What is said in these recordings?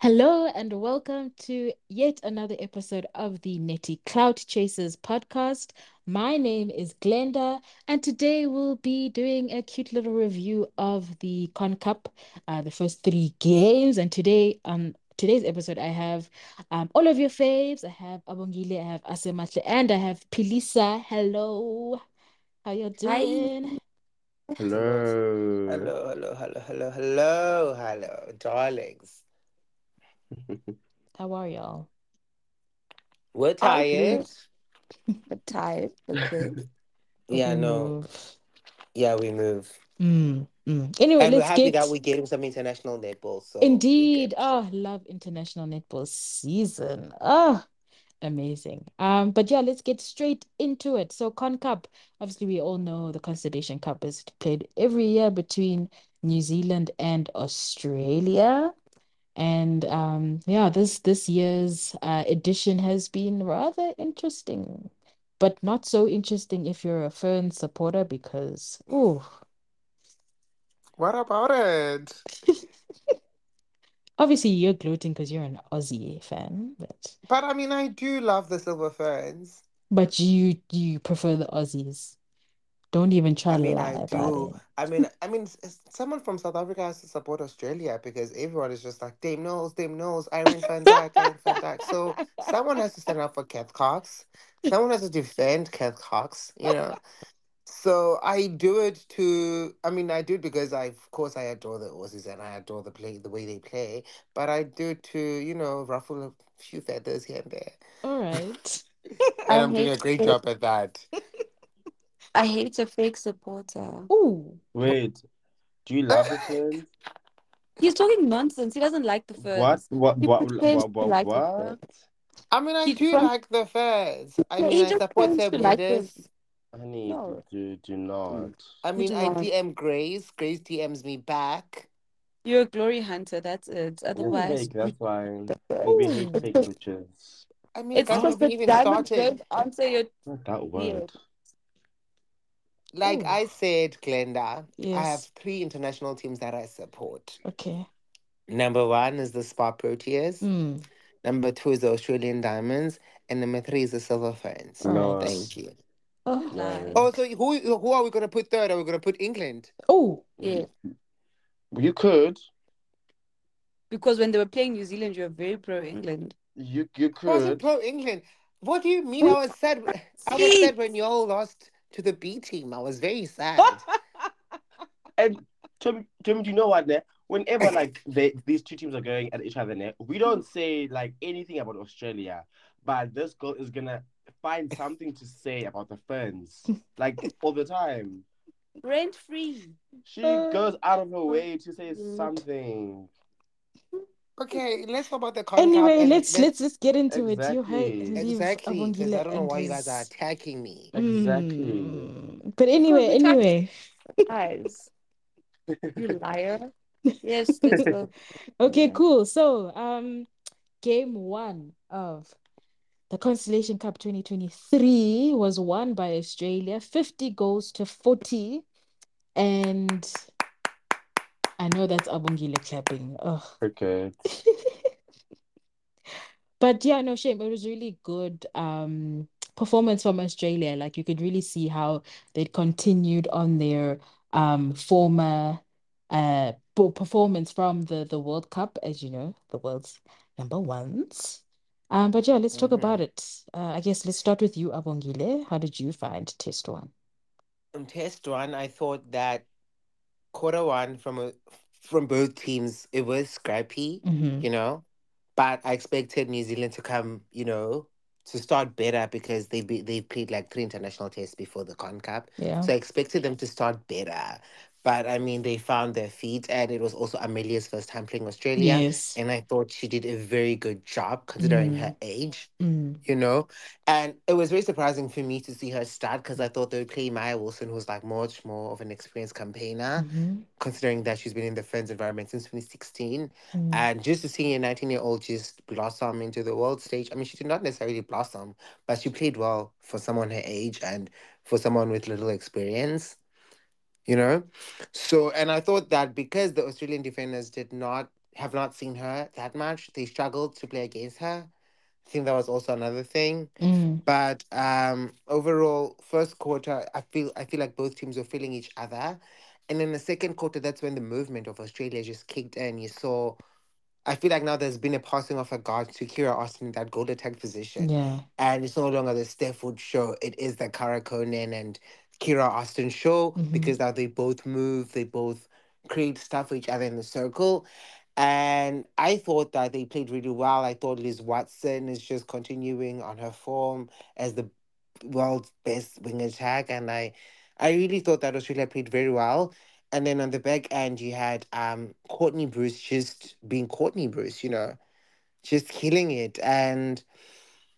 Hello and welcome to yet another episode of the Netty Clout Chasers podcast. My name is Glenda, and today we'll be doing a cute little review of the Con Cup, uh, the first three games. And today, um, today's episode, I have um all of your faves. I have Abongile, I have Asematle, and I have Pilisa. Hello, how you Hi. doing? Hello. Hello, hello, hello, hello, hello, hello, darlings. How are y'all? We're I'm good. tired. But tired, but good. Yeah, you no. move. Yeah, we move. Mm, mm. Anyway, And we're happy get. that we're getting some international netball, so Indeed. good. Oh, love international netball season. Oh, amazing. Um, but yeah, let's get straight into it. So Con Cup, obviously we all know the Constellation Cup is played every year between New Zealand and Australia. And um, yeah, this this year's uh, edition has been rather interesting, but not so interesting if you're a Fern supporter because, oh, What about it? obviously you're gloating because you're an Aussie fan, but But I mean, I do love the Silver Ferns. but you you prefer the Aussies. Don't even try I to mean, lie I about do. it. I mean, I mean, s- someone from South Africa has to support Australia because everyone is just like Dame Noels, Dame Noels, Irene Van Dyk, Irene Van Dyk. So someone has to stand up for Kath Cox. Someone has to defend Kath Cox, you know. So I do it to. I mean, I do it because I, of course, I adore the Aussies and I adore the play, the way they play. But I do it to, you know, ruffle a few feathers here and there. All right. And I I'm doing hate a great fake, job at that. I hate a fake supporter. Oh, Wait, do you love the Ferns? He's talking nonsense. He doesn't like the What? ferns. What? He What? pretends What? to What? like the ferns. What? I mean, I He do from like the fans. I yeah, mean, he I just support pretends Sam to like them. Winders. Honey, No, do do not. I you mean, do I not. DM Grace. Grace DMs me back. You're a glory hunter. That's it. It's Otherwise, fake. That's why. the And we hate ferns. fake bitches. I mean, It's guys, we because haven't the even diamonds started. don't answer your Not that DM. Word. Like Ooh. I said, Glenda, I have three international teams that I support. Okay. Number one is the SPAR Proteas. Mm. Number two is the Australian Diamonds. And number three is the Silver Ferns. All No. right. Thank you. Oh. Don't lie. No. Oh, so who who are we gonna put third? Are we gonna put England? Oh. Yeah, You could. because when they were playing New Zealand, you were very pro England. You you I wasn't could. pro England. What do you mean? I was sad. I was See, sad when you all lost to the B team. I was very sad. And Tim, Tim, do you know what? Ne? Whenever like they these two teams are going at each other, ne, we don't say like anything about Australia, but this girl is gonna find something to say about the Ferns, like all the time. rent free. She goes out of her way to say Mm. something. Okay, let's talk about the Con Anyway, let's let's let's just get into it. You hi- Exactly. exactly because Abongile I don't know and why you guys are attacking me. Exactly. Mm. But anyway, we anyway. guys. You liar. Yes. Okay, Yeah. cool. So, um, game one of the Constellation Cup 2023 was won by Australia, 50 goals to 40. And I know that's Abongile clapping. Ugh. Cricket. But yeah, no shame. It was really good um performance from Australia. Like you could really see how they'd continued on their um former uh performance from the the World Cup, as you know, the world's number ones. Um, but yeah, let's talk about hmm it. Uh, I guess let's start with you, Abongile. How did you find test one? On test one, I thought that quarter one from a, from both teams it was scrappy, Mm-hmm. you know, but I expected New Zealand to come, you know, to start better because they be, they played like three international tests before the Con Cup, Yeah. so I expected them to start better. But I mean, they found their feet, and it was also Amelia's first time playing Australia, Yes. and I thought she did a very good job considering her Mm, age. mm, you know. And it was very surprising for me to see her start because I thought they would play Maia Wilson, who's like much more of an experienced campaigner, mm-hmm, considering that she's been in the Friends environment since 2016. mm, And just to see a 19 year old just blossom into the world stage, I mean, she did not necessarily blossom, but she played well for someone her age and for someone with little experience you know? So, and I thought that because the Australian defenders did not have not seen her that much. They struggled to play against her. I think that was also another thing. Mm. But um, overall, first quarter, I feel I feel like both teams were feeling each other, and in the second quarter, that's when the movement of Australia just kicked in. You saw, I feel like now there's been a passing of a guard to Kiera Austin in that goal attack position, Yeah. and it's no longer the Steph Wood show. It is the Cara Koenen and Kiera Austin show Mhm. because now they both move, they both create stuff for each other in the circle. And I thought that they played really well. I thought Liz Watson is just continuing on her form as the world's best wing attack. And I I really thought that Australia played very well. And then on the back end you had um Courtney Bruce just being Courtney Bruce, you know, just killing it. And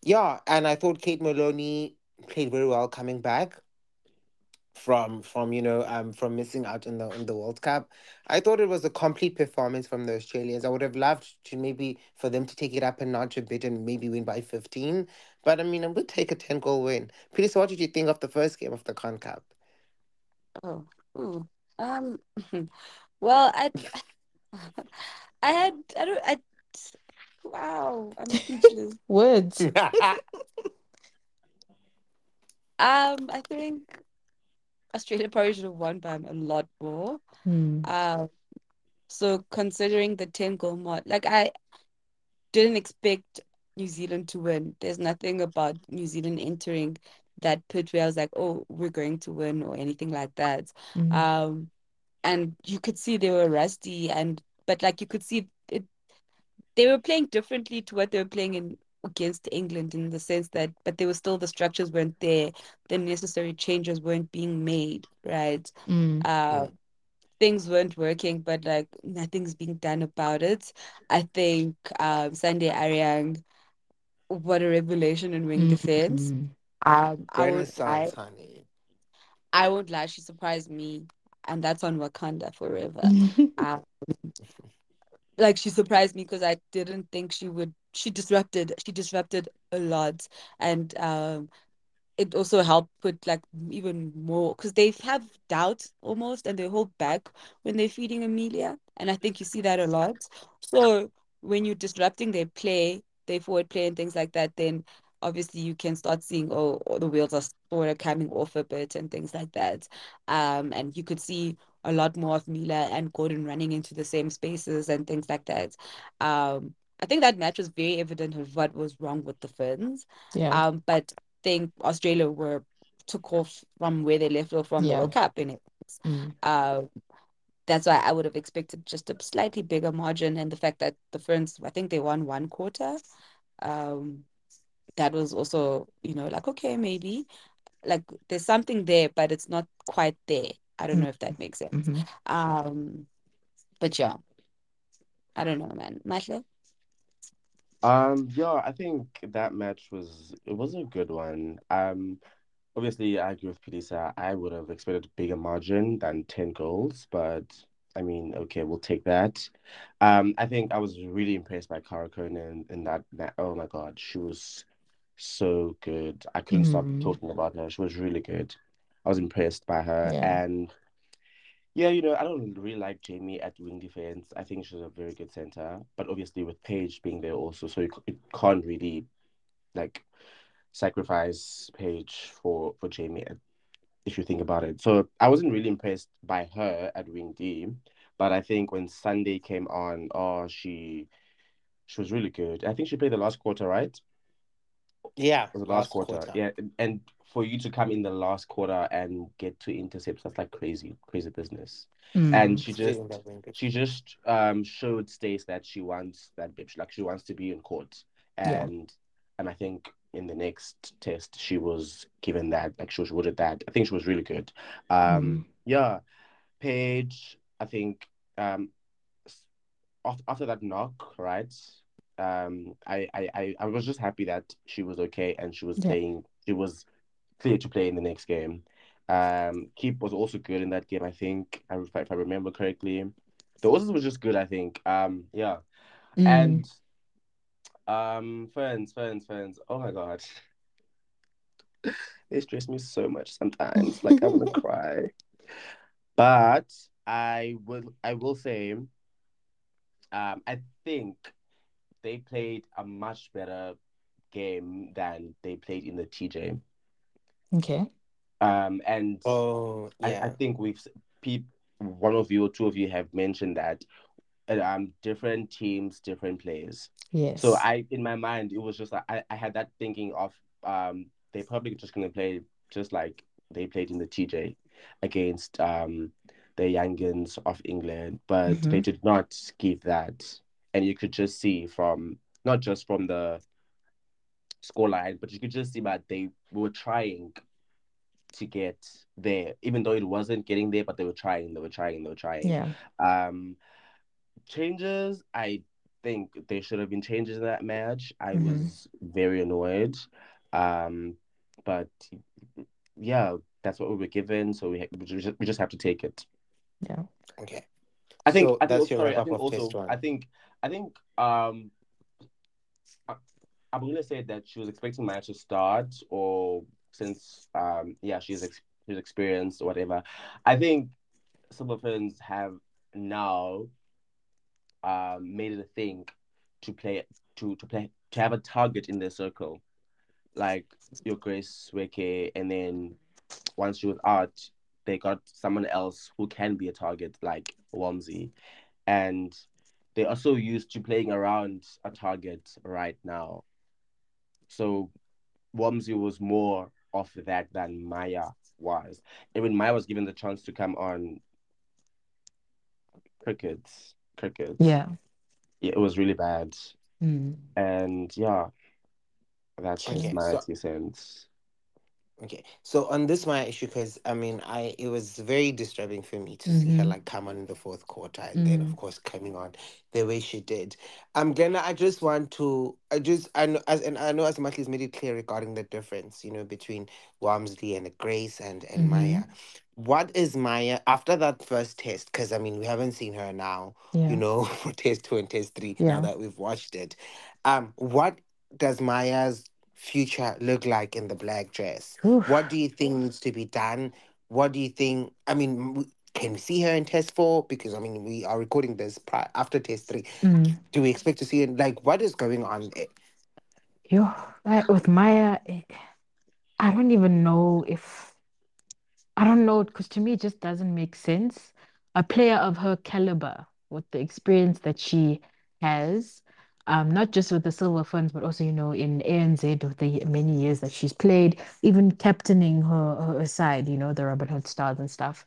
yeah, and I thought Kate Moloney played very well coming back from from you know um from missing out in the in the World Cup. I thought it was a complete performance from the Australians. I would have loved to maybe for them to take it up a notch a bit and maybe win by 15. But I mean, I would take a 10 goal win. Peter, so what did you think of the first game of the Con Cup? Oh, ooh. Um, well, I, I had, I don't, I, wow, I'm speechless. Words. Um, I think Australia probably should have won by a lot more. Mm. Um, so considering the 10 goal mod, like I didn't expect New Zealand to win. There's nothing about New Zealand entering that pit where I was like, oh, we're going to win or anything like that. Mm. Um, and you could see they were rusty and but like you could see it they were playing differently to what they were playing in against England in the sense that but there were still the structures weren't there, the necessary changes weren't being made, right? Mm. Uh things weren't working, but like nothing's being done about it. I think um Sunday Aryang, what a revelation in wing defense. Mm. Um I won't lie, Renaissance, honey. I won't lie, she surprised me, and that's on Wakanda forever. Um, like she surprised me because I didn't think she would. She disrupted. She disrupted a lot, and um, it also helped put like even more because they have doubt almost, and they hold back when they're feeding Amelia, and I think you see that a lot. So when you're disrupting their play, their forward play and things like that, then obviously you can start seeing oh, oh, the wheels are sort of coming off a bit and things like that. Um, and you could see a lot more of Mila and Gordon running into the same spaces and things like that. Um, I think that match was very evident of what was wrong with the Ferns. Yeah. Um, but I think Australia were took off from where they left off from the World Cup in it. Mm. Uh, that's why I would have expected just a slightly bigger margin, and the fact that the Ferns, I think they won one quarter. Um, that was also, you know, like okay, maybe like there's something there, but it's not quite there. I don't know if that makes sense. Mhm. Um, but yeah, I don't know, man. Matle? Um, yeah, I think that match was it was a good one. Um, obviously, I agree with Pelisa. I would have expected a bigger margin than 10 goals, but I mean, okay, we'll take that. Um, I think I was really impressed by Cara Koenen in that, that. Oh my God, she was so good. I couldn't stop Mm. talking about her. She was really good. I was impressed by her, Yeah. and yeah, you know, I don't really like Jamie at wing defense. I think she's a very good center, but obviously with Paige being there also, so you, c- you can't really like sacrifice Paige for for Jamie if you think about it. So I wasn't really impressed by her at wing D, but I think when Sunday came on, oh, she she was really good. I think she played the last quarter, right? Yeah, the last, quarter. Yeah, and- and for you to come in the last quarter and get two intercepts, that's like crazy, crazy business. Mm. And she just in that wing bit. she just um showed Stace that she wants that bitch, like she wants to be in court. Yeah. And and I think in the next test she was given that, like she was awarded that. I think she was really good. Um yeah. Paige, I think um s- after that knock, right? Um I I I, I was just happy that she was okay and she was Yeah. playing she was clear to play in the next game. Um, Keep was also good in that game, I think, I- if I, remember correctly. The Aussies was just good, I think. Um, yeah, Mm. and um, Ferns, Ferns, Ferns. Oh my god, they stress me so much sometimes. Like I want to cry. But I will, I will say, um, I think they played a much better game than they played in the TJ. Okay. Um, and Oh, I, I think we've s- one of you or two of you have mentioned that uh, um different teams, different players. Yes. So I in my mind it was just like, I, I had that thinking of um they probably just gonna play just like they played in the TJ against um the Youngins of England, but they Mhm. did not give that. And you could just see from not just from the scoreline, but you could just see that they were trying to get there, even though it wasn't getting there, but they were trying, they were trying, they were trying. yeah. Um, changes, I think there should have been changes in that match. I Mhm. was very annoyed. Um, but yeah, that's what we were given, so we, ha- we just we just have to take it. Yeah. Okay. I think So I think that's your sorry, I think also. I think I think um I, I'm gonna say that she was expecting Maia to start or since um yeah she's ex- she's experienced or whatever. I think Silver Ferns have now um made it a thing to play to to play to have a target in their circle. Like your Grace Nweke and then once she was out, they got someone else who can be a target, like Wamsy. And they are so used to playing around a target right now. So Wamsy was more of that than Maia was. And when Maia was given the chance to come on crickets, crickets, Yeah. yeah, it was really bad. Mm. And yeah, that's just Okay, my so- two cents. Okay, so on this my issue, because I mean, I it was very disturbing for me to see her Mhm. like come on in the fourth quarter, and then Mm. of course coming on the way she did. I'm gonna. I just want to. I just. I know as and I know as Matli's made it clear regarding the difference, you know, between Walmsley and Grace and and Mhm. Maia. What is Maia after that first test? Because I mean, we haven't seen her now. Yeah. You know, for test two and test three. Now Yeah. that we've watched it, um, what does Maia's future look like in the black dress? Oof. What do you think needs to be done? What do you think? I mean, can we see her in test four? Because I mean, we are recording this pri- after test three. Mm. Do we expect to see it? Like, what is going on there? Yo, like with Maia, eh, I don't even know if I don't know because to me it just doesn't make sense. A player of her caliber, with the experience that she has, um, not just with the Silver Ferns, but also, you know, in ANZ with the many years that she's played, even captaining her, her side, you know, the Robin Hood Stars and stuff.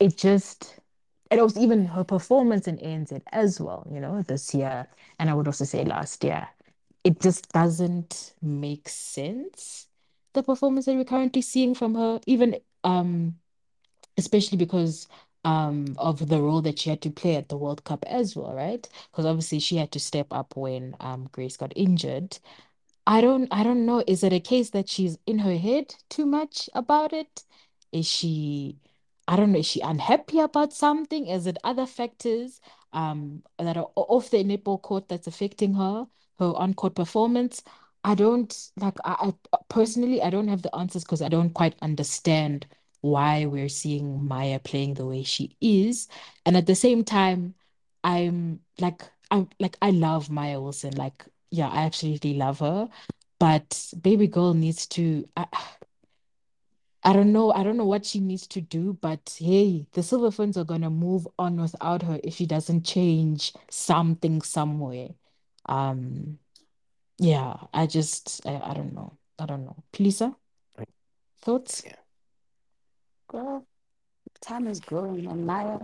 It just, it was even her performance in ANZ as well, you know, this year, and I would also say last year. It just doesn't make sense, the performance that we're currently seeing from her, even um especially because um of the role that she had to play at the World Cup as well, right? Because obviously she had to step up when um Grace got injured. I don't I don't know. Is it a case that she's in her head too much about it? Is she I don't know, is she unhappy about something? Is it other factors um that are off the netball court that's affecting her, her on-court performance? I don't like I, I personally I don't have the answers because I don't quite understand why we're seeing Maia playing the way she is. And at the same time, I'm like I'm like I love Maia Wilson. Like, yeah, I absolutely love her. But baby girl needs to I, I don't know, I don't know what she needs to do, but hey, the Silver Ferns are gonna move on without her if she doesn't change something somewhere. Um, yeah, I just I, I don't know. I don't know. Lisa, thoughts? Yeah. Girl, time is growing on Maia.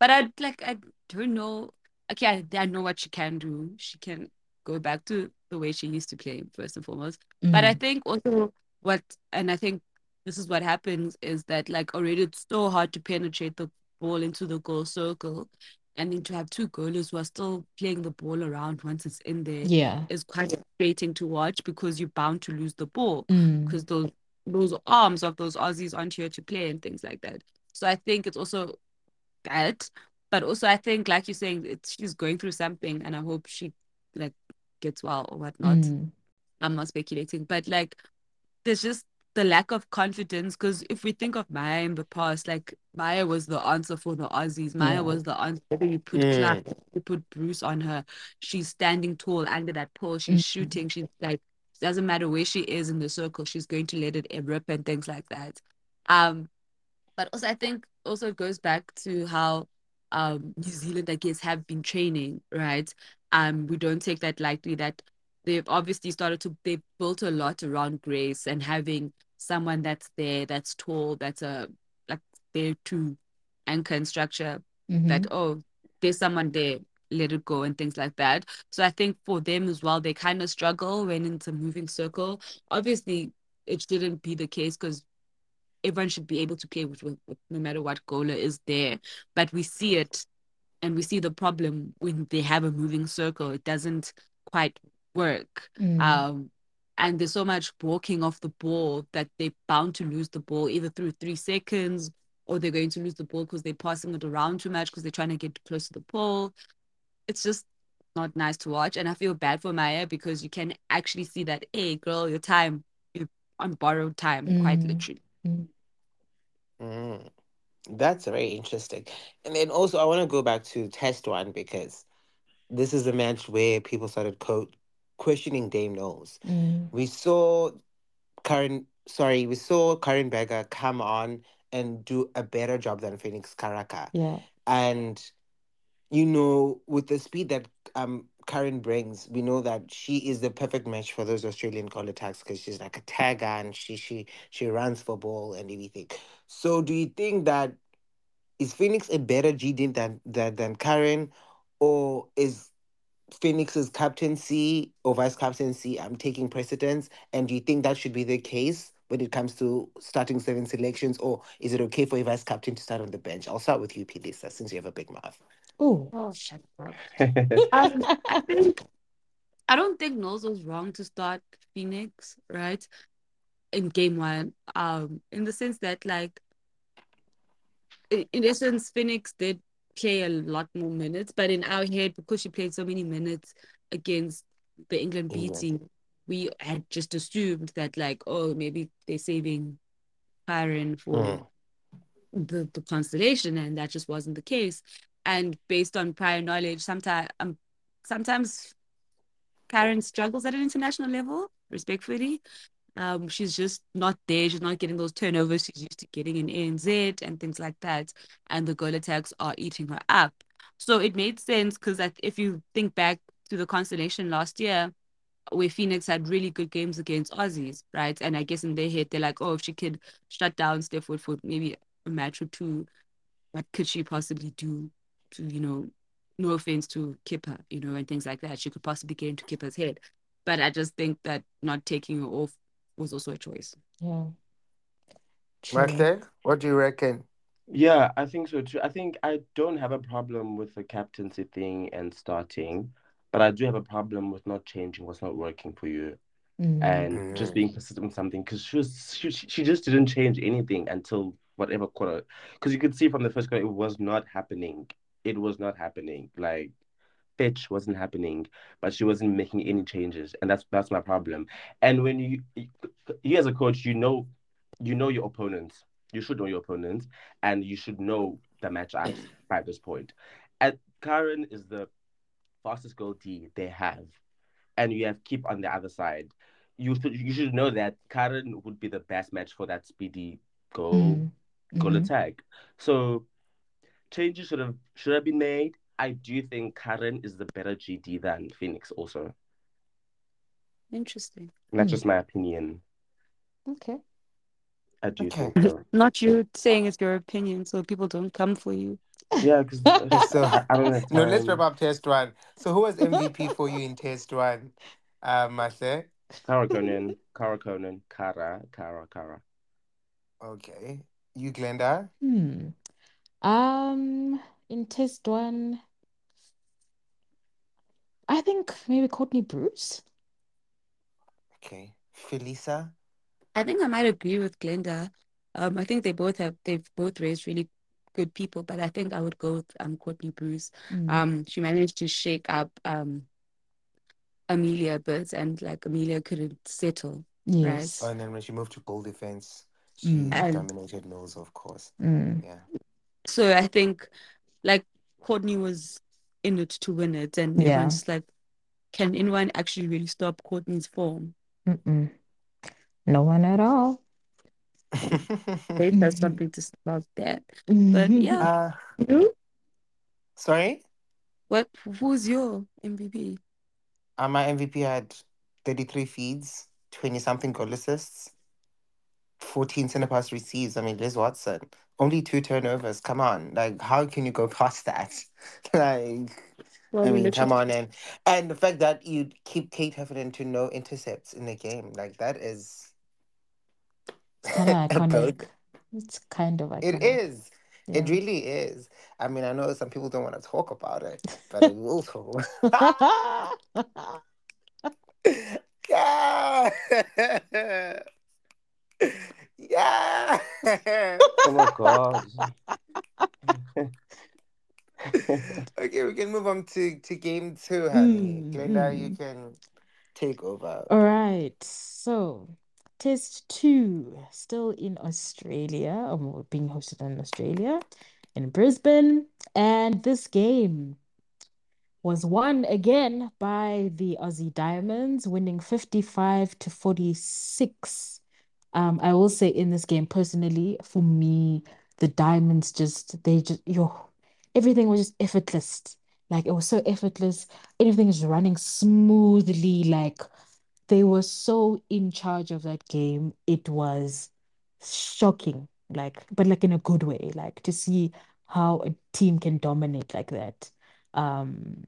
But I like I don't know. Okay, I, I know what she can do. She can go back to the way she used to play first and foremost. But I Mm, think also what and I think this is what happens is that like already it's so hard to penetrate the ball into the goal circle. And then to have two goalers who are still playing the ball around once it's in there yeah. is quite frustrating to watch because you're bound to lose the ball Mm, because those those arms of those Aussies aren't here to play and things like that. So I think it's also that, but also I think, like you're saying, it's she's going through something, and I hope she like gets well or whatnot. mm, I'm not speculating, but like there's just the lack of confidence. Because if we think of Maia in the past, like Maia was the answer for the Aussies. Maia Yeah. was the answer. You put Mm. Clark, you put Bruce on her, she's standing tall under that pole. She's Mhm. shooting. She's like, doesn't matter where she is in the circle, she's going to let it rip and things like that. Um, but also I think also it goes back to how um New Zealand, I guess, have been training, right? Um, we don't take that lightly that they've obviously started to they've built a lot around Grace and having someone that's there, that's tall, that's a like there to anchor and structure Mhm. that oh, there's someone there, let it go and things like that. So I think for them as well, they kind of struggle when it's a moving circle. Obviously, it shouldn't be the case because everyone should be able to play with, with, with no matter what goaler is there. But we see it and we see the problem when they have a moving circle. It doesn't quite work. Mm. Um, and there's so much walking off the ball that they're bound to lose the ball either through three seconds or they're going to lose the ball because they're passing it around too much because they're trying to get close to the pole. It's just not nice to watch. And I feel bad for Maia because you can actually see that, hey, girl, your time, you're on borrowed time, quite Mm. literally. Mm. That's very interesting. And then also, I want to go back to test one because this is a match where people started co- questioning Dame Noels. Mm. We saw Karin, sorry, we saw Karin Burger come on and do a better job than Phoenix Karaka. Yeah. And, you know, with the speed that um Karin brings, we know that she is the perfect match for those Australian goal attacks because she's like a tagger and she she she runs for ball and everything. So do you think that is Phoenix a better GD than than, than Karin, or is Phoenix's captaincy or vice captaincy um taking precedence? And do you think that should be the case when it comes to starting seven selections, or is it okay for a vice captain to start on the bench? I'll start with you, Lisa, since you have a big mouth. Oh. Oh, shut up. Um, I think I don't think Noels was wrong to start Phoenix, right? In game one. Um, in the sense that like in, in essence, Phoenix did play a lot more minutes, but in our head, because she played so many minutes against the England B England. team, we had just assumed that like, oh, maybe they're saving Karin for Mm. the, the constellation, and that just wasn't the case. And based on prior knowledge, sometimes um, sometimes Karin struggles at an international level, respectfully. Um, she's just not there. She's not getting those turnovers she's used to getting in ANZ and things like that. And the goal attacks are eating her up. So it made sense because if you think back to the constellation last year, where Phoenix had really good games against Aussies, right? And I guess in their head, they're like, oh, if she could shut down Steph Wood for maybe a match or two, what could she possibly do you know, no offense to Kipper, you know, and things like that. She could possibly get into Kipper's head. But I just think that not taking her off was also a choice. Yeah. True. What do you reckon? Yeah, I think so too. I think I don't have a problem with the captaincy thing and starting, but I do have a problem with not changing what's not working for you Mm. and just Mm. being persistent with something because she was she, she just didn't change anything until whatever quarter because you could see from the first quarter it was not happening. It was not happening. Like pitch wasn't happening, but she wasn't making any changes, and that's that's my problem. And when you you as a coach, you know you know your opponents. You should know your opponents, and you should know the matchups by this point. And Karin is the fastest goal D they have, and you have Keep on the other side. You should you should know that Karin would be the best match for that speedy goal Mm. goal Mhm. attack. So changes should have should have been made. I do think Karin is the better GD than Phoenix also. Interesting. And that's Hmm. just my opinion. Okay. I do Okay. think so. Not you saying it's your opinion, so people don't come for you. Yeah, because So I, I don't have no, let's time. wrap up test one. So who was MVP for you in test one? Uh Marcel? Cara Koenen, Cara Koenen, Kara, Kara, Kara. Okay. You Glenda? Hmm. Um, in test one, I think maybe Courtney Bruce. Okay. Felisa? I think I might agree with Glenda. Um, I think they both have they've both raised really good people, but I think I would go with um Courtney Bruce. Mm. Um, she managed to shake up um Amelia a bit, and like Amelia couldn't settle. Yes. And then when she moved to goal defense, she Mm. Dominated Mills, of course. Mm. Yeah. So I think like Courtney was in it to win it, and Yeah. everyone's just like, can anyone actually really stop Courtney's form? Mm-mm. No one at all. Faith has something to say about that. But yeah, uh, you? sorry? What? Who's your MVP? Uh, my MVP had 33 feeds, 20 something goal assists, 14 center pass receives. I mean, Liz Watson, only two turnovers. Come on. Like, how can you go past that? like, Well, I mean, come on. And, and the fact that you keep Kate Heffernan to no intercepts in the game, like, that is. It's kind of a iconic. It's kind of iconic. It is. It really is. I mean, I know some people don't want to talk about it, but we will talk. yeah. Yeah. Oh my god. okay, we can move on to, to game two, honey. Mm, Glenda, you mm. can take over. All right. So, test two, still in Australia, or being hosted in Australia, in Brisbane. And this game was won again by the Aussie Diamonds, winning 55 to 46. Um, I will say in this game, personally, for me, the Diamonds just, they just, yo, everything was just effortless. Like it was so effortless. Everything is running smoothly. Like they were so in charge of that game. It was shocking. Like, but like in a good way. Like to see how a team can dominate like that. Um,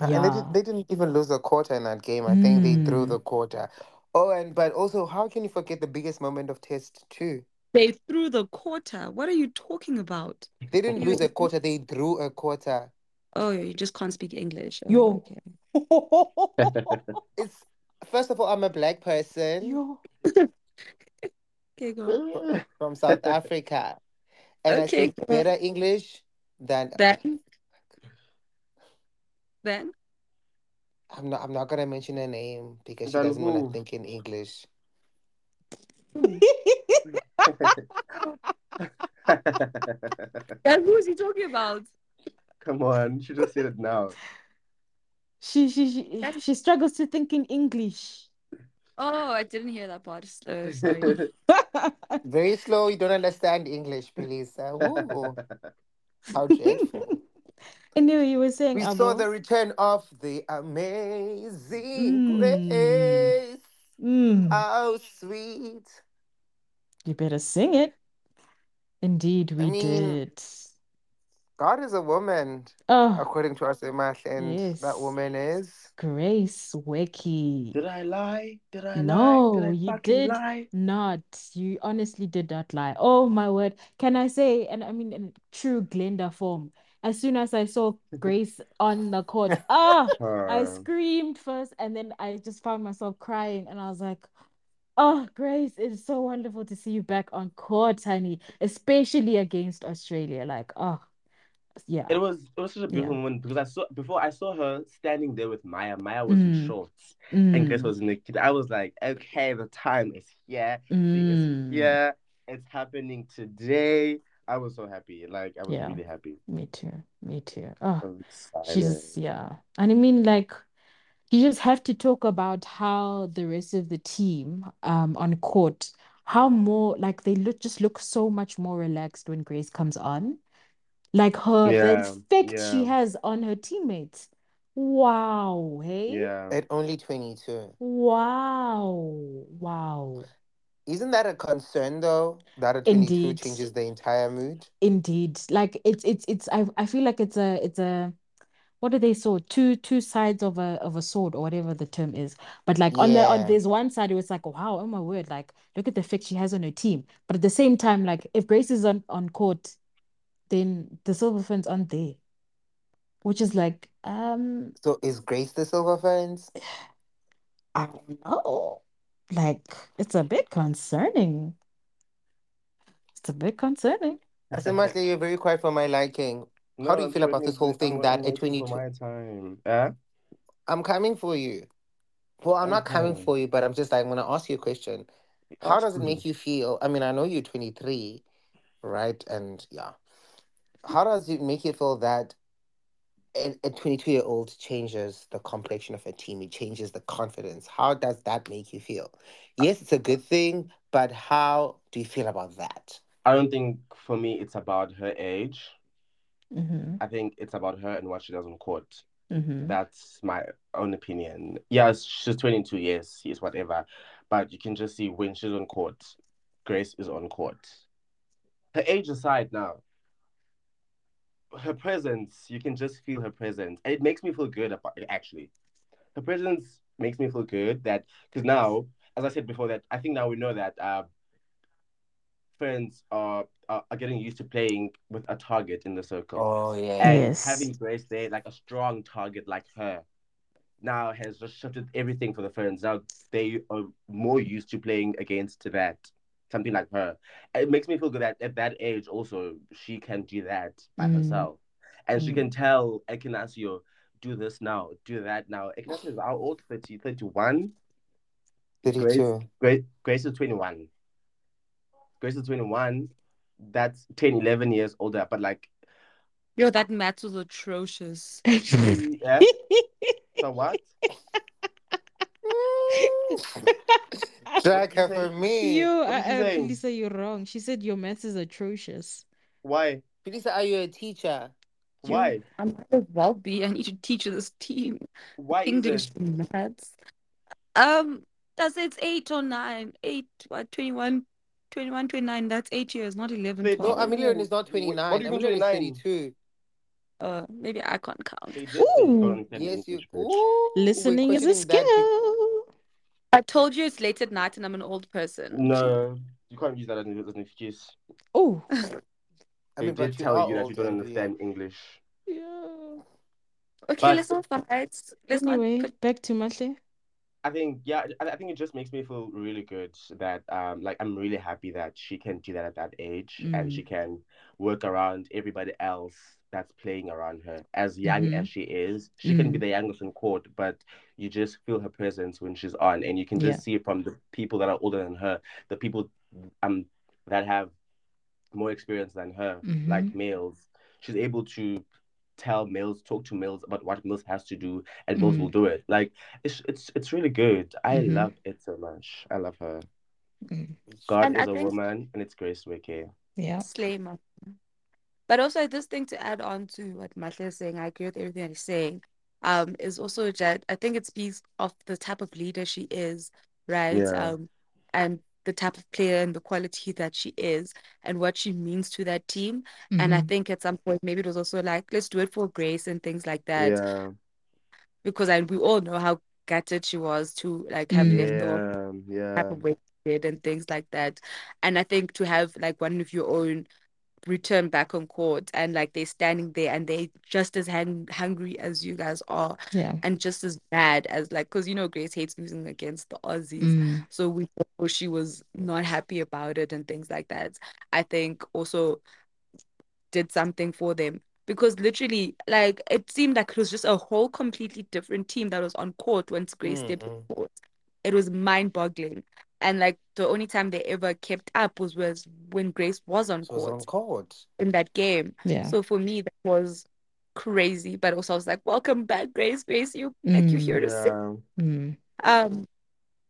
And they, yeah. did, they didn't even lose a quarter in that game. I think they threw Mm. the quarter. Oh, and but also, how can you forget the biggest moment of test two? They threw the quarter. What are you talking about? They didn't You- lose a quarter, they drew a quarter. Oh, you just can't speak English. Oh, Yo. okay. It's first of all, I'm a black person Yo. Okay, go. from South Africa, and I Okay, speak better English than Then, then, I'm not. I'm not gonna mention her name because she doesn't want to think in English. then who is he talking about? Come on, she just said it now. She she she That's- she struggles to think in English. Oh, I didn't hear that part. So sorry. Very slow. You don't understand English, please. Uh, ooh, how dreadful. Anyway, you were saying We Abo. saw the return of the amazing Mm. grace. Mm, How sweet. you better sing it. Indeed, we mean, did. God is a woman, Oh, according to us, Imach, and Yes. that woman is. Grace Nweke. Did I lie? Did I No, lie? Did I you did lie? not. You honestly did not lie. Oh my word. Can I say, and I mean in true Glenda form, as soon as I saw Grace on the court, ah, I screamed first and then I just found myself crying and I was like, oh, Grace, it's so wonderful to see you back on court, honey, especially against Australia. Like, oh, yeah. It was it was such a beautiful Yeah. moment because I saw before I saw her standing there with Maia. Maia was in Mm. shorts and Grace Mm, was naked. I was like, okay, the time is here. She is mm. here. It's happening today. I was so happy. Like I was Yeah. really happy. Me too. Me too. Oh. I was excited. She's yeah. And I mean like you just have to talk about how the rest of the team um on court, how more like they look just look so much more relaxed when Grace comes on. Like her the Yeah, effect she has on her teammates. Wow, hey? Yeah. At only 22. Wow. Wow. Isn't that a concern, though? That a 22 Indeed. changes the entire mood? Indeed. Like it's it's it's I I feel like it's a it's a what do they saw two two sides of a of a sword or whatever the term is but like on the on Yeah. there's one side it was like wow oh my word like look at the effect she has on her team but at the same time like if Grace is on on court then the Silver Ferns aren't there which is like um So is Grace the Silver Ferns? I don't know like it's a bit concerning it's a bit concerning I said, Mashley, you're very quiet for my liking. How do you feel about this whole thing that I'm at waiting 22 my time. Yeah? I'm coming for you. Well, I'm not coming for you, but I'm just like, I'm going to ask you a question. How does it make you feel? I mean, I know you're 23, right? And yeah. How does it make you feel that a, a 22 year old changes the complexion of a team? It changes the confidence. How does that make you feel? Yes, it's a good thing, but how do you feel about that? I don't think for me it's about her age. Mm-hmm. I think it's about her and what she does on court. Mm-hmm. That's my own opinion. Yes, she's 22 years, yes, whatever. But you can just see when she's on court, Grace is on court. Her age aside now, her presence, you can just feel her presence. And it makes me feel good about it, actually. Her presence makes me feel good that, because now, as I said before, that I think now we know that uh, friends are, are, are getting used to playing with a target in the circle. Oh, And yeah. Yes. having Grace there, like a strong target like her, now has just shifted everything for the Ferns. Now they are more used to playing against that, something like her. It makes me feel good that at that age also she can do that by Mm. herself. And she Mm. can tell Ekenasio, do this now, do that now. Ekenasio is how old? 30, 31? Grace, 32. Grace, Grace is 21. Grace is 21. That's 10, 11 years older. But like, Yo, that math was atrocious. she, yeah, so what? Drag you her for me. You, What uh, did you uh, say? Lisa, you're wrong. She said your maths is atrocious. Why? Felisa, are you a teacher? You- Why? I might as well be. I need to teach this team Why English it? maths. Um, that's it's eight or nine. Eight, what, 21, 21, 29. That's eight years, not 11, Wait, No, 12. Emilion is not What- what do 29. you mean Emilion is 32. Uh, maybe I can't count. They just say you Ooh. Yes, you. English. Ooh, Listening is a questioning that skill. I told you it's late at night and I'm an old person. No, you can't use that as an, as an excuse. Oh, I They mean, did tell you that you don't Emily. understand English. yeah. Okay, But- let's not fight. Let's not Anyway, put back to Matle. I think yeah, I, I think it just makes me feel really good that um like I'm really happy that she can do that at that age and Mm. she can work around everybody else that's playing around her. As young Mhm. as she is, she can be Mm. the youngest in court, but you just feel her presence when she's on, and you can just see it from the people that are older than her, the people um that have more experience than her, like Mhm. males. She's able to tell males, talk to males about what males has to do, and males will do it. Like it's it's it's really good. I Mhm. love it so much. I love her. Mm. God And is I a think- woman, and it's Grace Nweke. Yeah. slay my But also this thing to add on to what Matle is saying, I agree with everything that he's saying. Um, is also that I think it speaks of the type of leader she is, right? Yeah. Um, and the type of player and the quality that she is and what she means to that team. And I Mhm. think at some point maybe it was also like, let's do it for Grace and things like that. Yeah, Because I we all know how gutted she was to like have Mm. left the yeah, type yeah. of way she did and things like that. And I think to have like one of your own return back on court and like they're standing there and they're just as hang- hungry as you guys are Yeah. and just as bad as like because you know Grace hates losing against the Aussies. Mm. So we know she was not happy about it and things like that. I think also did something for them because literally, like it seemed like it was just a whole completely different team that was on court once Grace stepped on court. It was mind-boggling, and like the only time they ever kept up was was when Grace was on So it's court on court. in that game. Yeah. So for me, that was crazy. But also, I was like, "Welcome back, Grace. Grace, you like you're Mm. here to stay." Yeah. Mm. Um,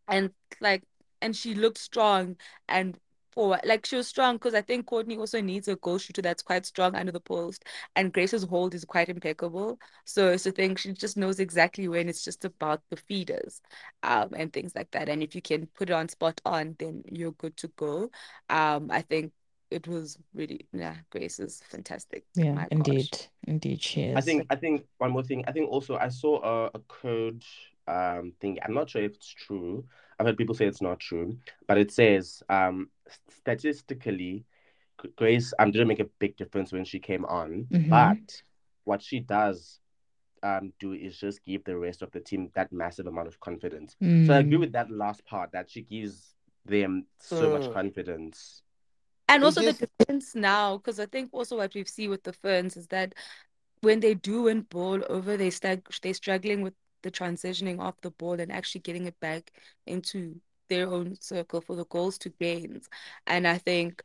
and like, and she looked strong and for like she was strong because I think Courtney also needs a goal shooter that's quite strong under the post, and Grace's hold is quite impeccable. So it's a thing she just knows exactly when it's just about the feeders, um, and things like that. And if you can put it on spot on, then you're good to go. Um, I think it was really yeah, Grace is fantastic. Yeah, My gosh. indeed. Indeed, she is. I think I think one more thing. I think also I saw a, a code um thing. I'm not sure if it's true. I've heard people say it's not true, but it says um statistically, G- Grace um didn't make a big difference when she came on, Mhm. but what she does um do is just give the rest of the team that massive amount of confidence. So I agree Mm. with that last part that she gives them so much Mm. confidence. And also just- the difference now, because I think also what we've seen with the Ferns is that when they do win ball over, they start they're struggling with the transitioning off the ball and actually getting it back into their own circle for the goals to gains. And I think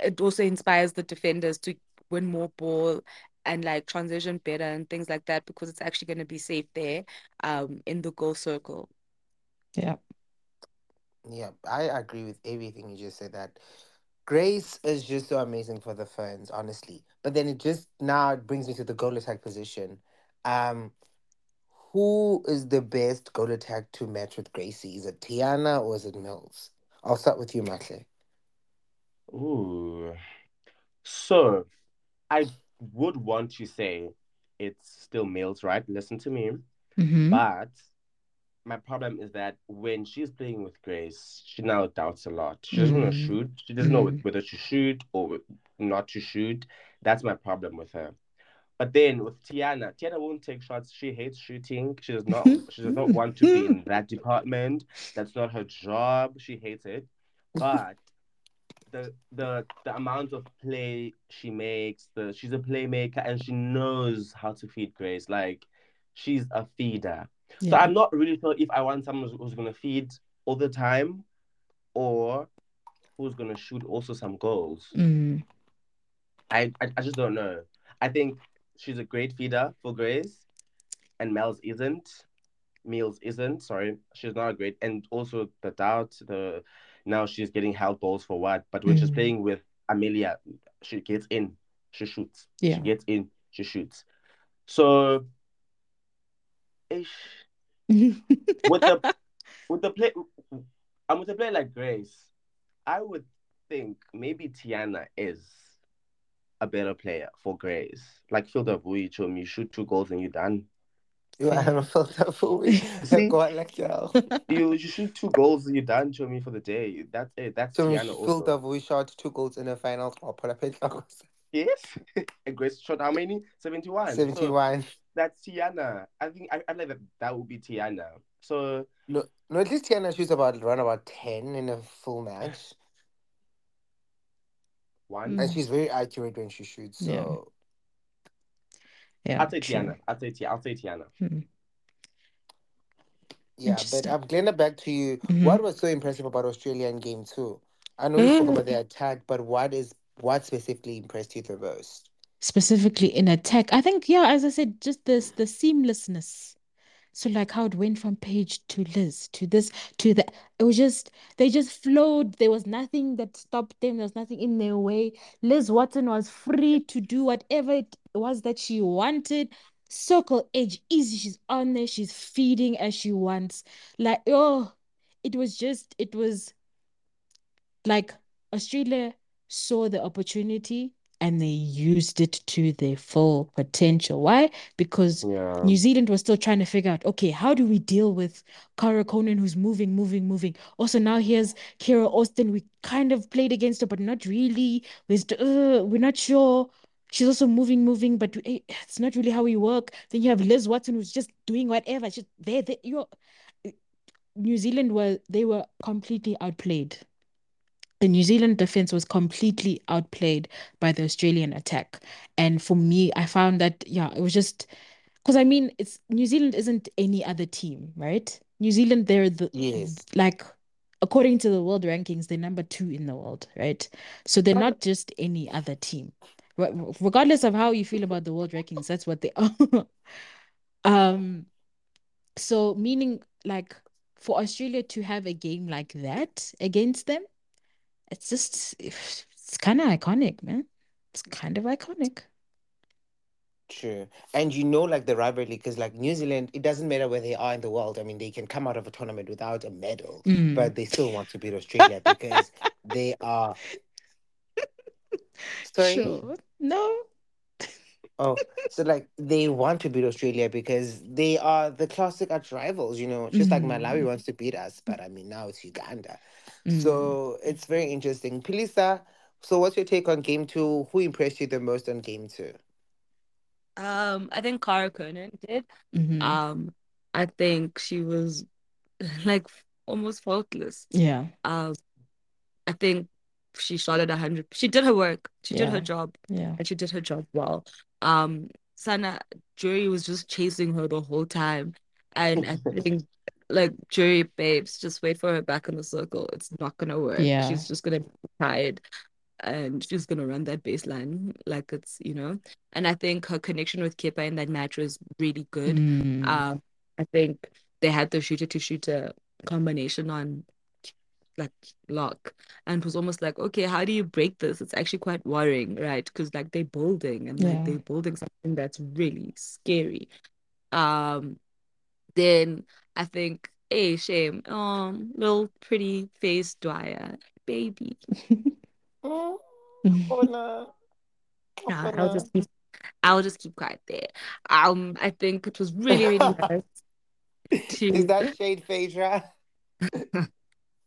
it also inspires the defenders to win more ball and like transition better and things like that because it's actually going to be safe there um in the goal circle. Yeah. Yeah, I agree with everything you just said. That Grace is just so amazing for the Ferns, honestly. But then it just now it brings me to the goal attack position. Um, who is the best goal attack to match with Gracie? Is it Tiana or is it Mills? I'll start with you, Matle. Ooh. So I would want to say it's still Mills, right? Listen to me. Mm-hmm. But my problem is that when she's playing with Grace, she now doubts a lot. She doesn't want to shoot. She doesn't know Mm. whether to shoot or not to shoot. That's my problem with her. But then with Tiana, Tiana won't take shots. She hates shooting. She does not. She does not want to be in that department. That's not her job. She hates it. But the the the amount of play she makes, the she's a playmaker and she knows how to feed Grace. Like she's a feeder. So I'm not really sure if I want someone who's, who's gonna feed all the time, or who's gonna shoot also some goals. Mm. I, I I just don't know. I think she's a great feeder for Grace, and Mel's isn't. Meals isn't. Sorry, she's not a great. And also the doubt. The now she's getting held balls for what? But when she's Mm. playing with Amelia, she gets in, she shoots. Yeah. She gets in, she shoots. So, ish. with the with the play, I'm with a player like Grace, I would think maybe Tiana is a better player for Grace. Like Phil Davui, Chum, you shoot two goals and you're done. You that for me. Go on, like. You, you shoot two goals and you're done, Chum, for the day. That's it. That's So Tiana also. shot two goals in the final. I'll put up it. Yes. and Grace shot how many? 71. So Seventy-one. that's Tiana. I think I, I like that that would be Tiana. So No, no. At least Tiana shoots about around about ten in a full match, one. and she's very accurate when she shoots. So Yeah. Yeah. I'll say. Tiana. I'll say Tiana. I'll say Tiana. Hmm. yeah. But Interesting. um, Glenda, back to you. Mhm. What was so impressive about Australia in game two? I know you spoke Mm. about the attack, but what is what specifically impressed you the most? Specifically in attack, I think, yeah, as I said, just this the seamlessness. So like how it went from Paige to Liz to this to that. It was just they just flowed. There was nothing that stopped them. There was nothing in their way. Liz Watson was free to do whatever it was that she wanted. Circle edge easy. She's on there. She's feeding as she wants. Like, oh, it was just, it was like Australia saw the opportunity and they used it to their full potential. Why? Because Yeah. New Zealand was still trying to figure out, okay, how do we deal with Cara Koenen who's moving, moving, moving? Also, now here's Kiera Austin. We kind of played against her, but not really. We're, uh, we're not sure. She's also moving, moving, but eh, it's not really how we work. Then you have Liz Watson who's just doing whatever. She's there, there. You're New Zealand were they were completely outplayed. The New Zealand defense was completely outplayed by the Australian attack. And for me, I found that, yeah, it was just because I mean, it's New Zealand isn't any other team, right? New Zealand, they're the Yes. like according to the world rankings, they're number two in the world, right? So they're not just any other team. Regardless of how you feel about the world rankings, that's what they are. Um, so meaning like for Australia to have a game like that against them, it's just it's kind of iconic, man. It's kind of iconic. True. And you know, like the rivalry, because like New Zealand, it doesn't matter where they are in the world. I mean, they can come out of a tournament without a medal, Mm. but they still want to beat Australia because they are. Sorry. Sure. No. Oh, so like they want to beat Australia because they are the classic arch rivals, you know, just like Malawi Mm. wants to beat us, but I mean now it's Uganda. So it's very interesting. Pilisa, so what's your take on game two? Who impressed you the most on game two? Um, I think Cara Koenen did. Mhm. Um, I think she was like almost faultless. Yeah. Um, I think she shot at a hundred. She did her work. She did her job, Yeah. and she did her job well. Um, Sana Jury was just chasing her the whole time, And I think like jury babes, just wait for her back in the circle. It's not gonna work. Yeah. She's just gonna be tired and she's gonna run that baseline like it's, you know. And I think her connection with Kepa in that match was really good. Mm. Um, I think they had the shooter to shooter combination on like lock and it was almost like okay how do you break this it's actually quite worrying right because like they're building and like they're building something that's really scary um then I think hey, shame um little pretty face Dwyer baby oh, Mm. Hola. Nah, I'll just keep I'll just keep quiet there um I think it was really really nice to Is that shade Phaedra?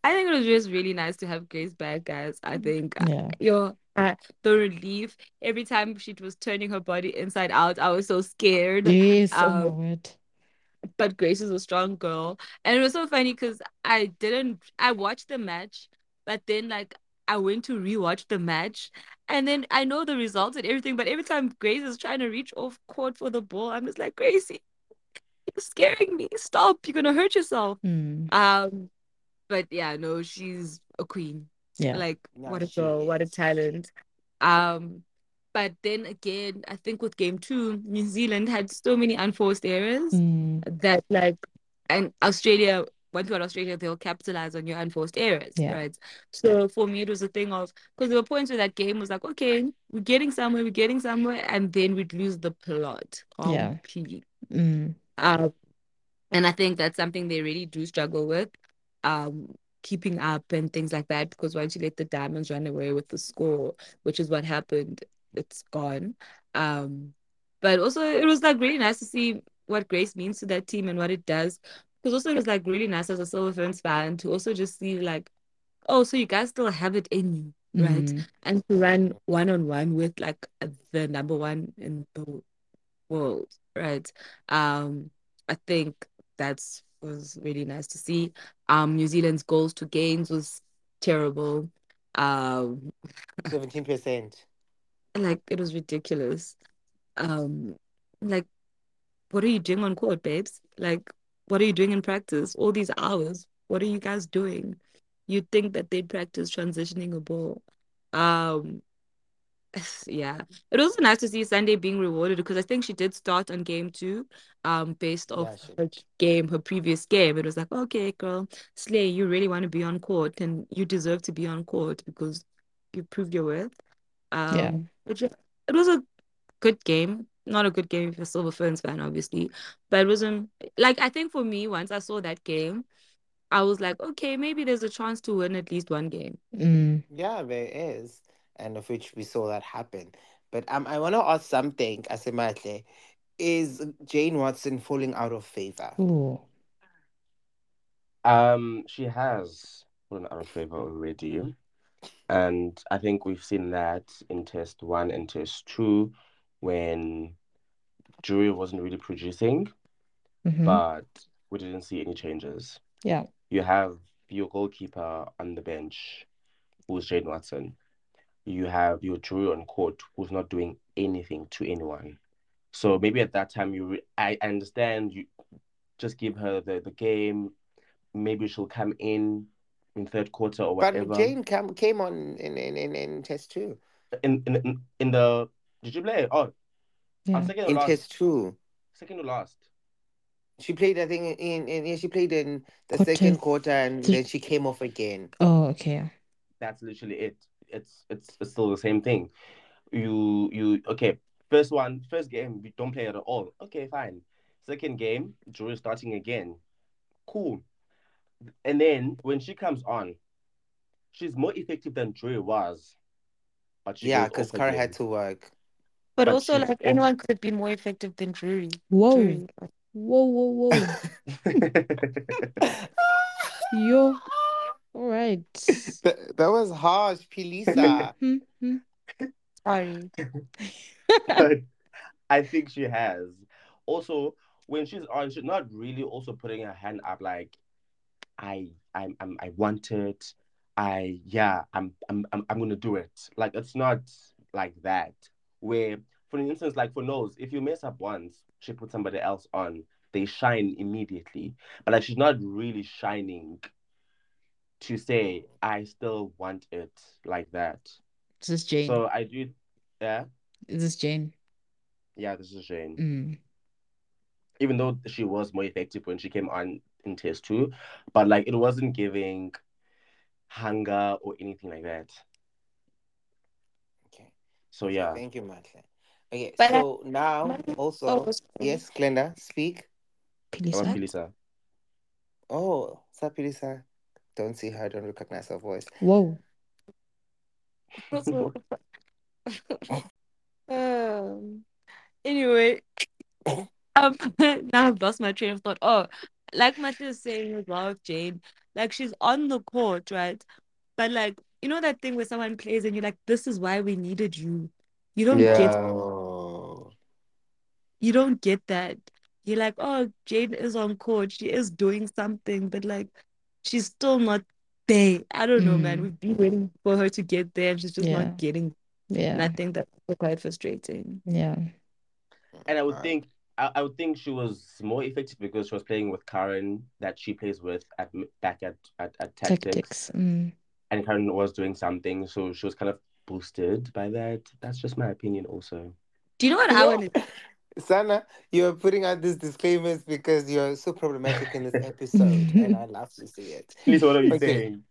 I think it was just really nice to have Grace back, guys. I think uh, Yeah. your uh, the relief every time she was turning her body inside out, I was so scared. Yes, oh my Um, word. But Grace is a strong girl, and it was so funny because I didn't. I watched the match, but then like I went to rewatch the match, and then I know the results and everything. But every time Grace is trying to reach off court for the ball, I'm just like Gracie, you're scaring me. Stop! You're gonna hurt yourself. Mm. Um, but yeah, no, she's a queen. Yeah. Like Yeah, what a she girl, what a talent. Um, but then again, I think with game two, New Zealand had so many unforced errors Mm. that like and Australia once you're at Australia, they'll capitalize on your unforced errors, Yeah. right? So for me, it was a thing of because there were points where that game was like, okay, we're getting somewhere, we're getting somewhere, and then we'd lose the plot Yeah. Mm. Um, and I think that's something they really do struggle with, um, keeping up and things like that. Because once you let the diamonds run away with the score, which is what happened, it's gone. Um, but also it was like really nice to see what Grace means to that team and what it does. Because also it was like really nice as a Silver Ferns fan to also just see like, oh, so you guys still have it in you, right? Mm. And to run one on one with like the number one in the world, right? Um, I think that's was really nice to see. Um, New Zealand's goals to gains was terrible. Um, 17%. Like it was ridiculous. Um, like what are you doing on court, babes? Like what are you doing in practice? All these hours, what are you guys doing? You'd think that they'd practice transitioning a ball. Um, yeah. It was nice to see Sunday being rewarded because I think she did start on game two, um, based Yeah, off she her game, her previous game. It was like, okay, girl, Slay, you really want to be on court and you deserve to be on court because you proved your worth. Yeah. Um, which it was a good game. Not a good game if you're a Silver Ferns fan, obviously, but it wasn't like I think for me, once I saw that game, I was like, okay, maybe there's a chance to win at least one game. Mm. Yeah, there is. And of which we saw that happen. But um, I want to ask something, Asematle. Is Jane Watson falling out of favor? Ooh. Um, she has fallen out of favor already, and I think we've seen that in test one and test two, when Jury wasn't really producing, Mhm. but we didn't see any changes. Yeah. You have your goalkeeper on the bench, who's Jane Watson. You have your Jury on court, who's not doing anything to anyone. So maybe at that time you, re- I I understand you, just give her the the game. Maybe she'll come in in third quarter or whatever. But. Jane came, came on in, in, in, in test two. In in in- in the did you play? Oh, Yeah. on second or In last? test two. Second or last? She played, I think, in, in yeah, she played in the Quarter second quarter and three. then she came off again. Oh, okay. That's literally it. It's it's it's still the same thing. You you okay? First one, first game, we don't play at all. Okay, fine. Second game, Drew is starting again. Cool. And then when she comes on, she's more effective than Drew was. But she Yeah, because off Cara again. had to work. But But also, like off. anyone could have been more effective than Drury. Whoa. Drury. Whoa, whoa, whoa. Yo. All right. that, that was harsh, Pilisa. Hmm, hmm. Sorry. but I think she has. Also, when she's on, she's not really also putting her hand up like, I, I'm, I'm I want it. I, yeah, I'm, I'm, I'm, I'm gonna do it. Like it's not like that. Where, for instance, like for Noels, if you mess up once, she puts somebody else on. they shine immediately, but like she's not really shining to say I still want it like that. Is this is Jane? So I do, yeah, This Is this Jane? yeah. This is Jane. Mm. Even though she was more effective when she came on in test two, but like it wasn't giving hunger or anything like that. Okay. So yeah, Thank you, Matle. Okay, But I- so now my- also, Oh, yes, Glenda, speak. Pilisa? about Pilisa. Oh, Sapirisa. Don't see her, don't recognize her voice. Whoa. um, anyway, um, now I've lost my train of thought. Oh, like Matthew was saying as well, Jane, like she's on the court, right? But like, you know that thing where someone plays and you're like, this is why we needed you. You don't get Oh. you don't get that. You're like, oh, Jane is on court, she is doing something, but like she's still not there. I don't know, man. Mm. We've been waiting for her to get there and she's just Yeah. not getting. yeah. And I think that's quite frustrating. Yeah. And I would think I, I would think she was more effective because she was playing with Karin that she plays with at back at at, at Tactix. Tactix. Mm. and Karin was doing something, so she was kind of boosted by that. That's just my opinion, also. Do you know what I No. Sana, you're putting out these disclaimers because you're so problematic in this episode, and I love to see it. Lisa, what are you Okay. saying?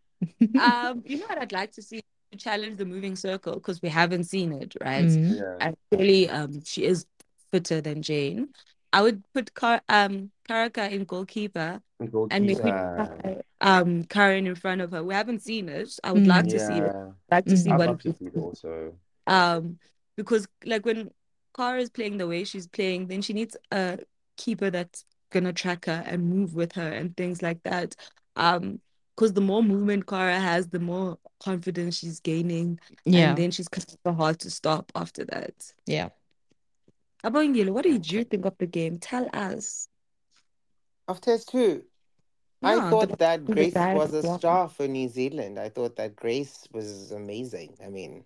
um you know what I'd like to see to challenge the moving circle because we haven't seen it, right? Mm. Yeah. And really um she is fitter than Jane. I would put Car- um Karaka in goalkeeper and maybe Goalkeeper. um Karin in front of her. We haven't seen it. I would like to see it. Yeah. like to see I'd what love to see it also. um because like when Cara is playing the way she's playing, then she needs a keeper that's gonna track her and move with her and things like that. Um, because the more movement Cara has, the more confidence she's gaining, Yeah. and then she's kind of hard to stop after that. Yeah. Abongile, what did you think of the game? Tell us. Of test two, I Yeah, thought the- that the Grace guy was a star for New Zealand. I thought that Grace was amazing. I mean,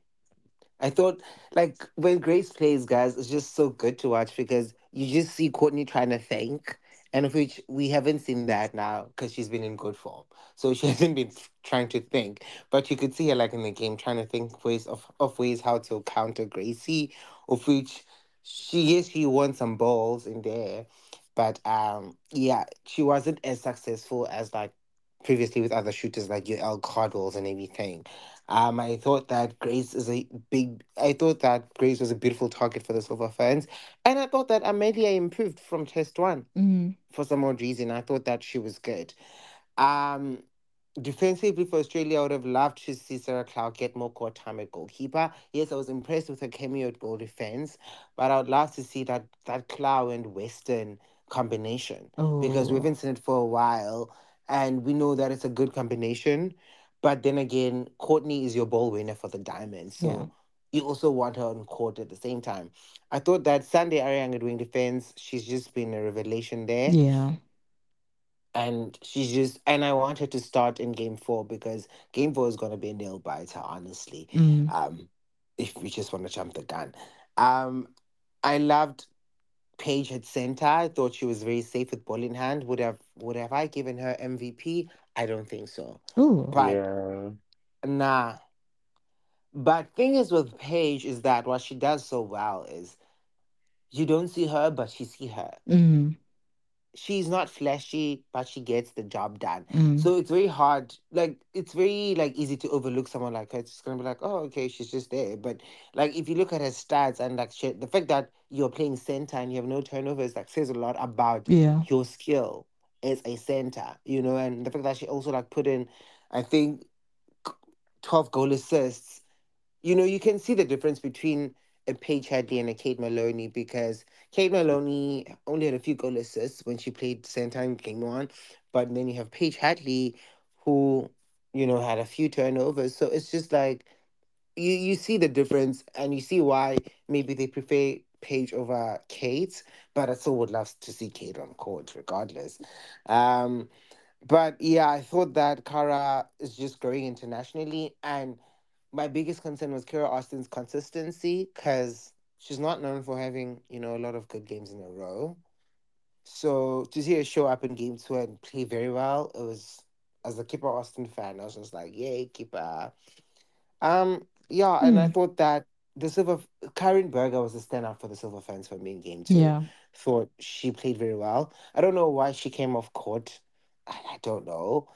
I thought like when Grace plays, guys, it's just so good to watch because you just see Courtney trying to think, and of which we haven't seen that now because she's been in good form. So she hasn't been f- trying to think, but you could see her like in the game trying to think ways of, of ways how to counter Gracie, of which she yes she won some balls in there, but um yeah she wasn't as successful as like previously with other shooters like your El Cardwells and everything. Um, I thought that Grace is a big. I thought that Grace was a beautiful target for the Silver Ferns, and I thought that Amelia improved from Test One Mm. for some odd reason. I thought that she was good. Um, defensively for Australia, I would have loved to see Sarah Klau get more court time at goalkeeper. Yes, I was impressed with her cameo at goal defense, but I would love to see that that Klau and Weston combination because we Oh. haven't seen it for a while, and we know that it's a good combination. But then again, Courtney is your ball winner for the Diamonds, so Yeah. you also want her on court at the same time. I thought that Sunday Aryang doing defense, she's just been a revelation there Yeah. And she's just and I want her to start in game four because game four is gonna be a nail biter, honestly. Mm. Um, if we just want to jump the gun. Um, I loved Paige at center. I thought she was very safe with ball in hand. Would have would have I given her MVP? I don't think so. Ooh. But Yeah. nah. But thing is with Paige is that what she does so well is you don't see her, but you see her. Mm. She's not flashy, but she gets the job done. Mm. So it's very hard. Like it's very like easy to overlook someone like her. It's just gonna be like, oh, okay, she's just there. But like if you look at her stats and like shit, the fact that you're playing center and you have no turnovers like says a lot about Yeah. your skill as a center. You know, and the fact that she also like put in, I think, twelve goal assists. You know, you can see the difference between Paige Hadley and a Kate Moloney because Kate Moloney only had a few goal assists when she played center in game one, but then you have Paige Hadley, who you know had a few turnovers. So it's just like you you see the difference and you see why maybe they prefer Paige over Kate, but I still would love to see Kate on court regardless. Um, but yeah, I thought that Kara is just growing internationally, and my biggest concern was Kiera Austin's consistency because she's not known for having you know a lot of good games in a row. So to see her show up in game two and play very well, it was as a Kipper Austin fan, I was just like, yay, Kipper. Um, yeah, and I Hmm. thought that the Silver Karin Burger was a standout for the Silver Ferns for me in game two. Yeah. Thought she played very well. I don't know why she came off court. I, I don't know.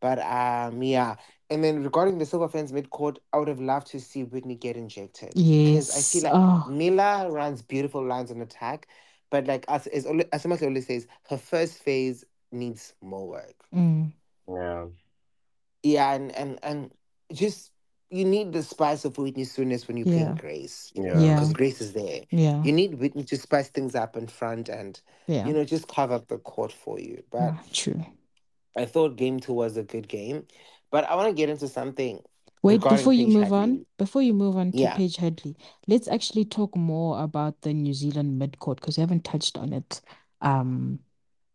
But um yeah. And then regarding the Silver Ferns mid court, I would have loved to see Whitney get injected. Because I feel Yes. like Oh, Mila runs beautiful lines on attack. But like as as Ole- as Asamasi always says, her first phase needs more work. mm, Yeah. Yeah, and and and just you need the spice of Whitney's Souness when you're Yeah. playing Grace. You Yeah. know, Yeah. because Grace is there. yeah. You need Whitney to spice things up in front and Yeah. you know just carve up the court for you. But Ah, true. I thought game two was a good game. But I want to get into something Wait, before you Paige move on, before you move on to Yeah. Paige Hadley, let's actually talk more about the New Zealand midcourt because we haven't touched on it. Um,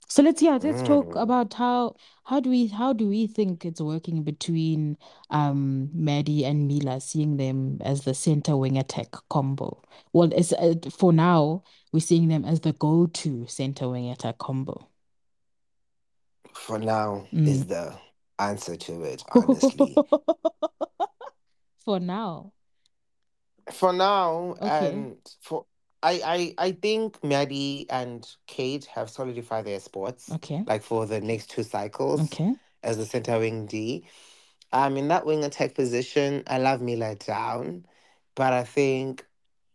so let's yeah, let's talk Mm. about how how do we how do we think it's working between um Maddie and Mila, seeing them as the center wing attack combo. Well, it's uh, for now we're seeing them as the go-to center wing attack combo. For now Mm. is the answer to it, honestly. For now. for now, Okay. and for I, I I think Maddie and Kate have solidified their spots. Okay. Like for the next two cycles Okay. as the center wing D. Um in that wing attack position, I love Mila down, but I think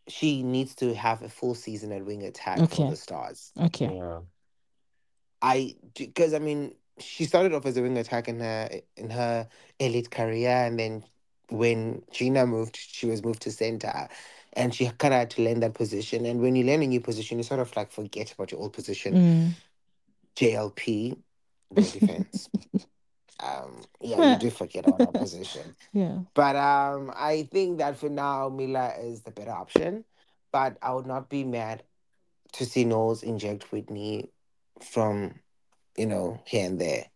she needs to have a full season at wing attack for Okay. the stars. Okay. Yeah. I because I mean she started off as a wing attack in her in her elite career, and then when Gina moved, she was moved to center, and she kind of had to learn that position. And when you learn a new position, you sort of like forget about your old position. Mm. JLP, defense. um, yeah, you do forget about that position. Yeah. But um, I think that for now, Mila is the better option. But I would not be mad to see Noels inject Whitney from, you know, here and there.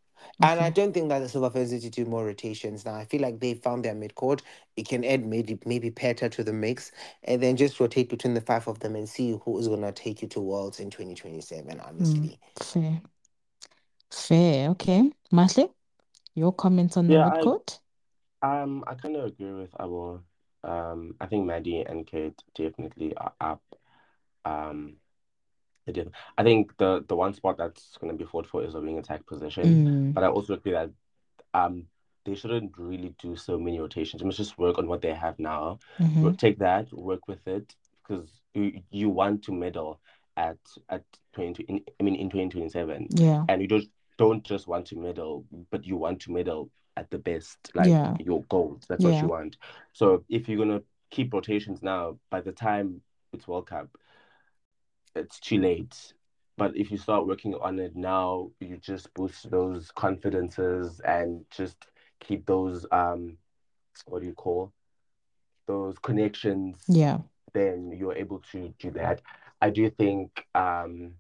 And I don't think that the Silver Ferns need to do more rotations now. I feel like they found their midcourt. It can add maybe maybe Peta to the mix and then just rotate between the five of them and see who is gonna take you to Worlds in 2027, honestly. Fair. Fair. Okay. Mashle, your comments on the Yeah, I- midcourt? Um, I kind of agree with Abo. Um, I think Maddie and Kate definitely are up. Um, they def- I think the the one spot that's going to be fought for is a wing attack position. Mm, But I also agree that um they shouldn't really do so many rotations. They must just work on what they have now. mhm. Wo- Take that, work with it, because you you want to medal at at twenty. In, I mean, in twenty twenty seven, Yeah. and you don't don't just want to medal, but you want to medal at the best, like Yeah. your goals. That's what you want. So if you're gonna keep rotations now, by the time it's World Cup, it's too late. But if you start working on it now, you just boost those confidences and just keep those um what do you call those connections Yeah. then you're able to do that. I do think um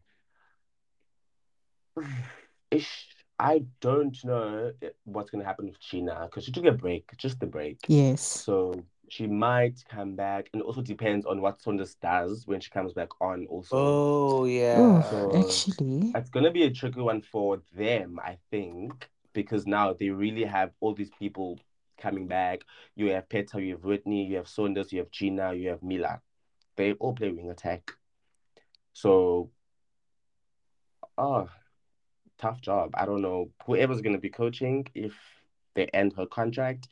ish I don't know what's gonna happen with Gina because she took a break, just a break. Yes. So she might come back, and it also depends on what Saunders does when she comes back on. Also, Oh Oh, yeah. So- actually. it's gonna be a tricky one for them, I think, because now they really have all these people coming back. You have Peta, you have Whitney, you have Saunders, you have Gina, you have Mila. They all play wing attack. So, oh, tough job. I don't know. Whoever's gonna be coaching, if they end her contract,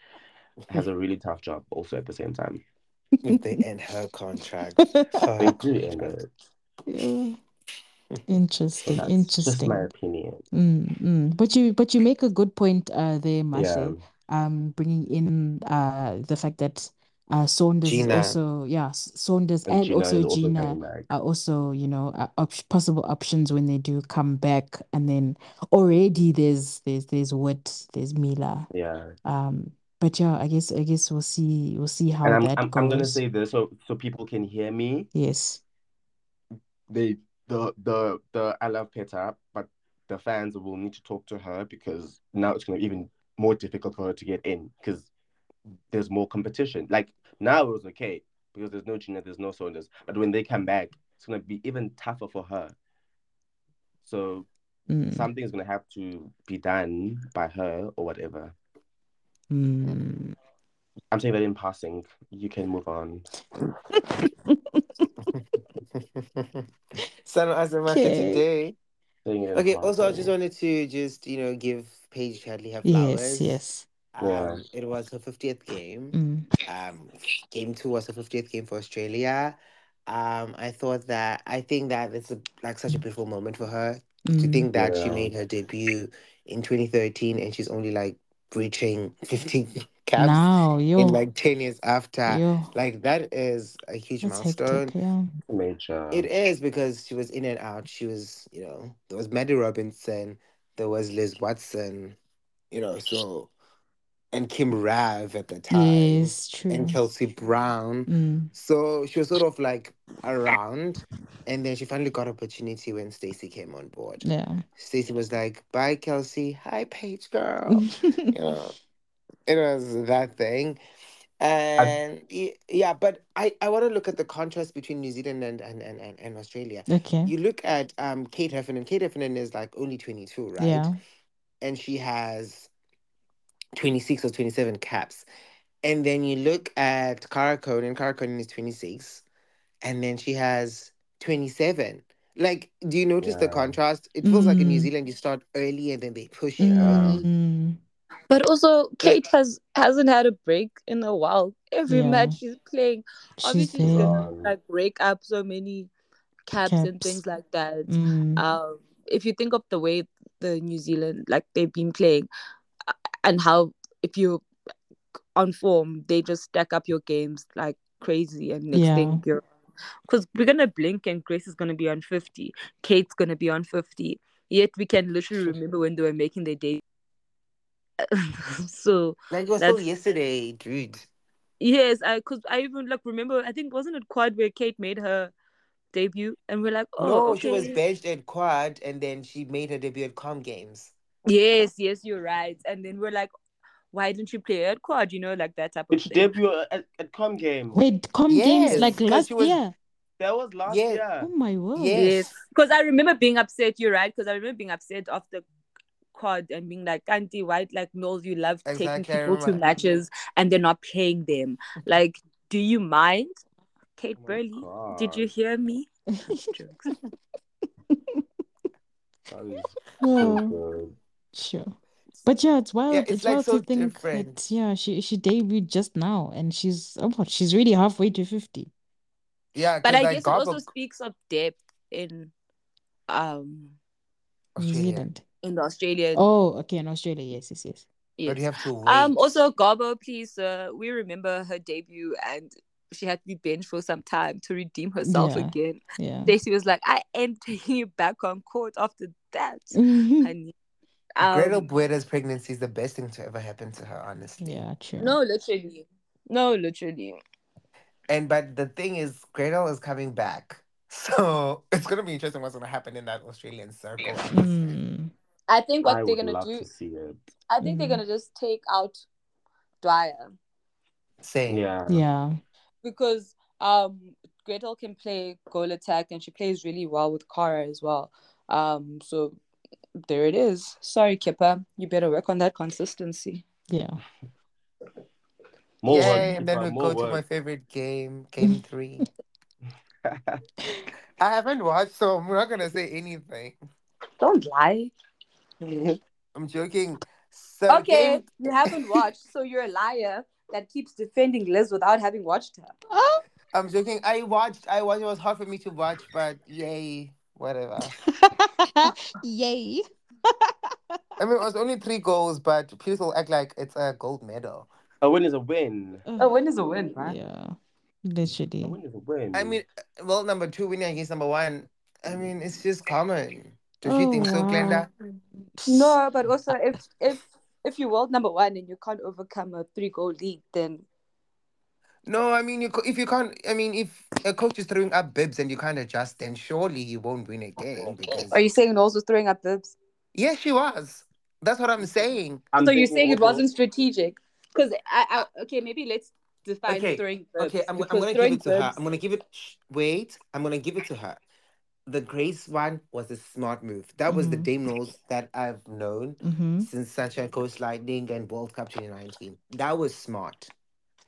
has a really tough job also at the same time. if they end her contract. They do end it. Yeah. So Interesting. that's just Interesting. my opinion. Mm, mm. But you but you make a good point uh there, Yeah. Um, bringing in uh the fact that uh Saunders is Gina. also yeah Saunders And and Gina also is also Gina are also you know uh, op possible options when they do come back and then already there's there's there's Wit there's Mila Yeah. um but yeah I guess I guess we'll see we'll see how And I'm that I'm, I'm gonna goes say this so so people can hear me. yes They the the the I love Peta, but the fans will need to talk to her because now it's gonna be even more difficult for her to get in because there's more competition. Like now it was okay because there's no Gina, there's no Saunders. But when they come back, it's gonna be even tougher for her. So Mm. something's gonna have to be done by her or whatever. Mm. I'm saying that in passing. You can move on. Sana Azamaka Okay. today. Saying it in Okay, also I just wanted to just, you know, give Paige Hadley her Yes, flowers. yes. Yeah. Um, it was her 50th game. Mm. Um, game two was her 50th game for Australia. Um, I thought that I think that it's a, like such a beautiful moment for her to Mm. think that she made her debut in 2013 and she's only like reaching 15 caps Now, yo, in like 10 years after. yo, Like that is a huge that's milestone. hectic. Yeah. Major. It is because she was in and out. She was, you know, there was Maddie Robinson, there was Liz Watson, you know, so and Kim Rav at the time, Yes, true. and Kelsey Browne. Mm. So she was sort of like around, and then she finally got opportunity when Stacy came on board. Yeah. Stacy was like, "Bye, Kelsey. Hi, Paige girl." you know, it was that thing. And y- yeah, but I, I want to look at the contrast between New Zealand and, and, and, and, and Australia. okay. You look at um Kate Heffernan. Kate Heffernan is like only 22, right? Yeah. And she has 26 or 27 caps. And then you look at Cara Koenen. Cara Koenen is 26. And then she has 27. Like, do you notice the contrast? It feels like in New Mm. Zealand, you start early and then they push you. Yeah. Mm. But also, Kate has hasn't had a break in a while. Every Yeah. match she's playing, obviously, she's there. gonna like break up so many caps, and things like that. Mm. Um, if you think of the way the New Zealand like they've been playing, and how if you on form, they just stack up your games like crazy, and next Yeah. thing you're because we're gonna blink and Grace is gonna be on fifty, Kate's gonna be on fifty. Yet we can literally remember when they were making their day. so Like, it was still That's- yesterday, dude. yes, I because I even like remember I think wasn't it quad where Kate made her debut and we're like oh no, okay. she was benched at quad and then she made her debut at Com Games. Yes yes you're right and then we're like why didn't you play at quad you know like that type of Did thing. debut at, at Com Games? Wait, com Yes, games like last she was- year. That was last Yeah. year. Oh my word. Yes, because I remember being upset. You're right. Because I remember being upset after quad and being like, Auntie White, like knows you love taking Exactly, I people to matches and they're not paying them. Like, do you mind, Kate Oh my Burley? Did you hear me? Jokes. That is so Oh, good. Sure. But yeah, it's wild. Yeah, it's it's like wild so to think different. that yeah, she she debuted just now and she's oh what, she's really halfway to 50. Yeah, but I like, guess it also speaks of depth in um New Zealand. in the Australian. Oh, okay, in Australia, yes, yes, yes. yes. But you have to wait. Um. Also, Garbo, please. Uh, we remember her debut, and she had to be benched for some time to redeem herself Yeah. again. Yeah. Stacey was like, "I am taking you back on court after that, honey." Gretel Um, Bueta's pregnancy is the best thing to ever happen to her, honestly. Yeah, true. no, literally, no, literally. And but the thing is, Gretel is coming back. So it's gonna be interesting what's gonna happen in that Australian circle. Mm. I think what I they're would gonna love do, to see it. I think they're Mhm. gonna just take out Dwyer Same. Yeah. Yeah. because um Gretel can play goal attack and she plays really well with Kara as well. Um, so there it is. Sorry, Kipper, you better work on that consistency. Yeah. More Yay, and then Keeper, we more go to my favorite game, game three. I haven't watched, so I'm not gonna say anything. Don't lie. I'm joking. So okay, game, you haven't watched, so you're a liar that keeps defending Liz without having watched her. Oh. I'm joking. I watched. I watched. It was hard for me to watch, but yay, whatever. Yay. I mean, it was only three goals, but people act like it's a gold medal. A win is a win. A win is a win, right? Yeah. literally. A Literally. win is a win. I mean, well, number two winning against number one. I mean, it's just common. Don't you Oh, think so. Oh, Glenda? No, but also if if if you're world number one and you can't overcome a three goal lead, then No, I mean, you co- if you can't, I mean, if a coach is throwing up bibs and you can't adjust, then surely you won't win a game because. are you saying Noels was throwing up bibs? Yes, she was. That's what I'm saying. I'm so you're saying it wasn't strategic? Because I, I okay, maybe let's define Okay, throwing bibs. Okay, I'm, I'm because gonna give throwing it to her. bibs- I'm gonna give it. Shh, wait, I'm gonna give it to her. the Grace one was a smart move. That was the Mhm. Dame Noels that I've known Mm-hmm. since Sunshine Coast Lightning and World Cup 2019. That was smart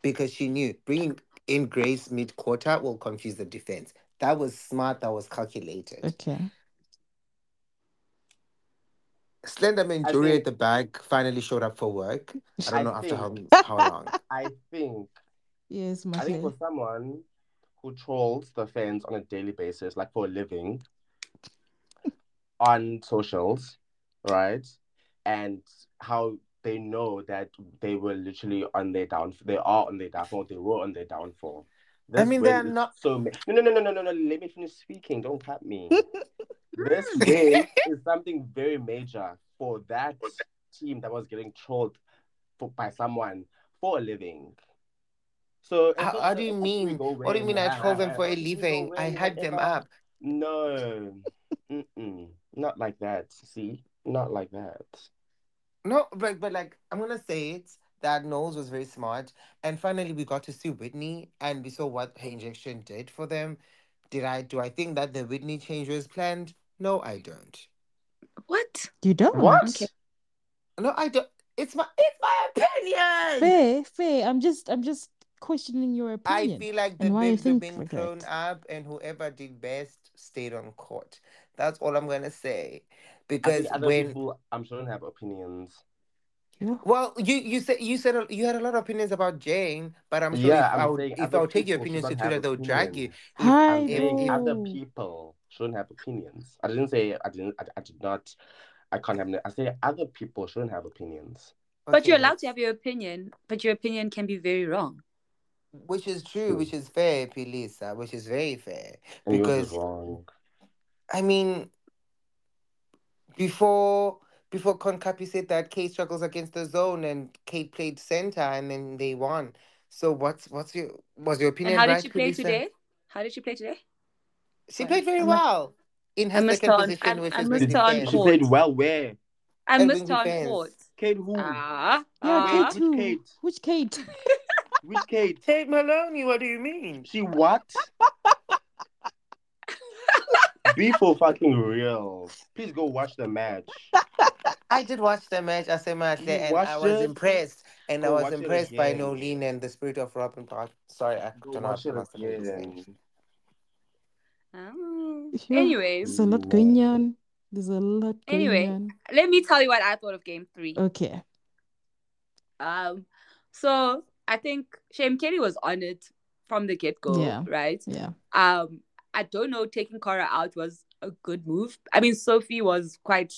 because she knew bringing in Grace mid quarter will confuse the defense. That was smart. That was calculated. Okay. Slenderman I Jury think- at the back finally showed up for work. I don't I know after how, how long. I think Yes, my I think for someone who trolls the fans on a daily basis, like for a living, on socials, right? And how they know that they were literally on their down, they are on their downfall, they were on their downfall. I mean, they're not- so. ma- No, no, no, no, no, no, no. Let me finish speaking. Don't cut me. this win is something very major for that team that was getting trolled for, by someone for a living. So How, how do you mean? What do you mean I trolled them for a living? I hyped them up. No, Mm-mm. not like that. See, not like that. No, but but like I'm gonna say it. That Noels was very smart, and finally we got to see Whitney, and we saw what her injection did for them. Did I do I think that the Whitney change was planned? No, I don't. What? You don't? What? Okay. No, I don't. It's my it's my opinion. Fair, fair. I'm just I'm just questioning your opinion. I opinion. feel like the and why you bibs were being thrown up, and whoever did best stayed on court. That's all I'm gonna say. Because think other when people, I'm sure, don't have opinions. Yeah. well, you you said you said you had a lot of opinions about Jane, but I'm sure yeah, if I I'm would saying if I would take your opinions to shouldn't Twitter, have they'll drag you. opinions. If, Hi, I'm if, if, other people shouldn't have opinions. I didn't say I didn't. I, I did not. I can't have. I say other people shouldn't have opinions. But you're allowed to have your opinion, but your opinion can be very wrong. which is true, True. which is fair, Pilisa, which is very fair. And Because- wrong. I mean, before before Concapi said that Kate struggles against the zone, and Kate played center, and then they won. So what's what's your was your opinion And how did right, she play Pilisa? today? How did she play today? She played very I'm not- well in her I missed second on- position, I- which I is missed her on defense. She court. played well. Where? I And missed wing her on court. Kate who? Ah, Yeah, ah. Kate Which who? Kate? Which Kate? Which Kate? Kate Moloney, what do you mean? She what? Be for fucking real. Please go watch the match. I did watch the match, I say much, You and I was it? impressed. And I was impressed by again. Noeline and the spirit of Robin Park. Sorry, I Go don't know how watch it the name. again. Ah. Yeah. Anyways, There's a lot going on. There's a lot going Anyway. on. let me tell you what I thought of game three. Okay. Um, so I think Shame Kelly was on it from the get go, Yeah. right? Yeah. Um, I don't know, taking Cora out was a good move. I mean, Sophie was quite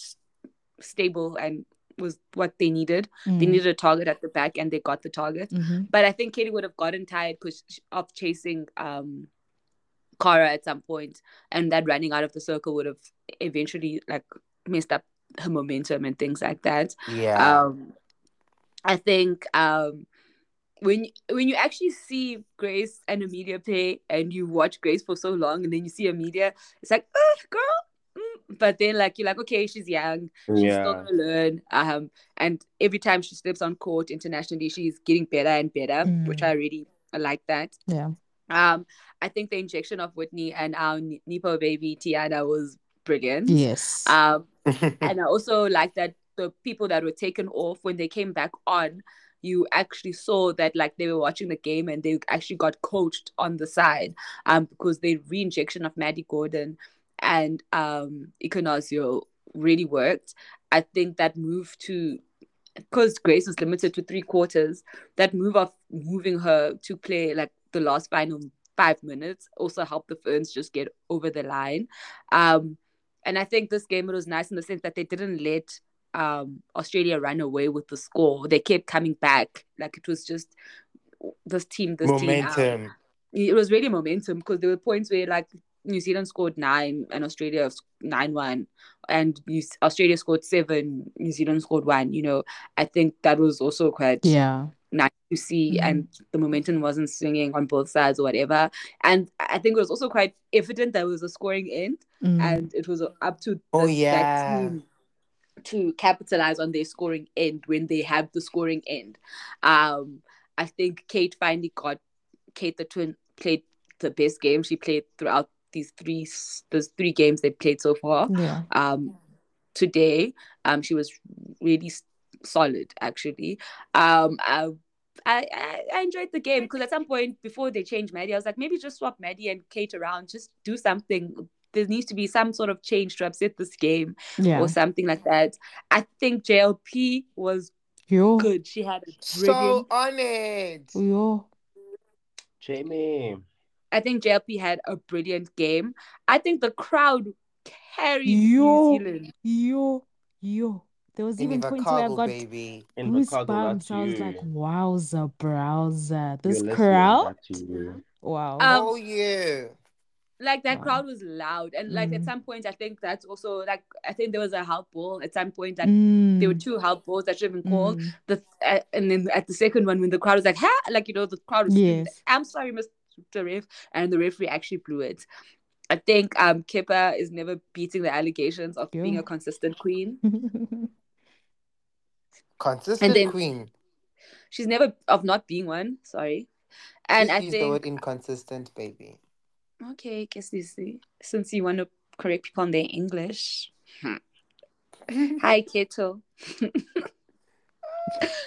stable and was what they needed. They Mm. needed a target at the back, and they got the target. Mhm. But I think Katie would have gotten tired because of chasing um Cara at some point, and that running out of the circle would have eventually like messed up her momentum and things like that. Yeah. Um, I think um when when you actually see Grace and Amelia play, and you watch Grace for so long, and then you see Amelia, it's like, oh, girl. mm." But then, like you're like, okay, she's young she's still gonna learn. Um, and every time she steps on court internationally, she's getting better and better, which Mm. I really like that. Yeah. Um, I think the injection of Whitney and our N- Nepo baby Tiana was brilliant. Yes. Um, and I also like that the people that were taken off when they came back on, you actually saw that like they were watching the game and they actually got coached on the side, um, because the re-injection of Maddie Gordon and um Ekenasio really worked. I think that move to because Grace was limited to three quarters, that move of moving her to play like the last final five minutes also helped the Ferns just get over the line. Um, and I think this game it was nice in the sense that they didn't let um Australia ran away with the score. They kept coming back. Like it was just this team, this team. um, Momentum. it was really momentum because there were points where like New Zealand scored nine and Australia s- nine one, and New- Australia scored seven, New Zealand scored one. You know, I think that was also quite yeah. nice to see, Mhm. and the momentum wasn't swinging on both sides or whatever. And I think it was also quite evident that it was a scoring end, Mm. and it was up to Oh, the- yeah. To capitalize on their scoring end when they have the scoring end. Um, I think Kate finally got Kate the twin played the best game she played throughout these three those three games they played so far. Yeah. Um, today, um, she was really solid actually. Um, I I, I, enjoyed the game because at some point before they changed Maddie, I was like, maybe just swap Maddie and Kate around, just do something. There needs to be some sort of change to upset this game yeah. or something like that. I think JLP was Yo. good. She had a so on it. Yo. Jamie. I think JLP had a brilliant game. I think the crowd carried yo, New Zealand. Yo, yo. There was even points where I got baby. In goosebumps. I was like, wowza, browser. This crowd. Wow. Um, oh yeah. Like that Wow. crowd was loud and like at Mm. some point i think that's also like i think there was a help ball at some point that there were Mm, two help balls that should have been called mm. the uh, and then at the second one when the crowd was like ha like you know the crowd was screaming, Yes. i'm sorry mr ref and the referee actually blew it i think um kipper is never beating the allegations of being a consistent queen Consistent then- queen. she's never of not being one sorry and Just i use the word inconsistent, baby. Okay guess this since you want to correct people on their english Hmm. hi keto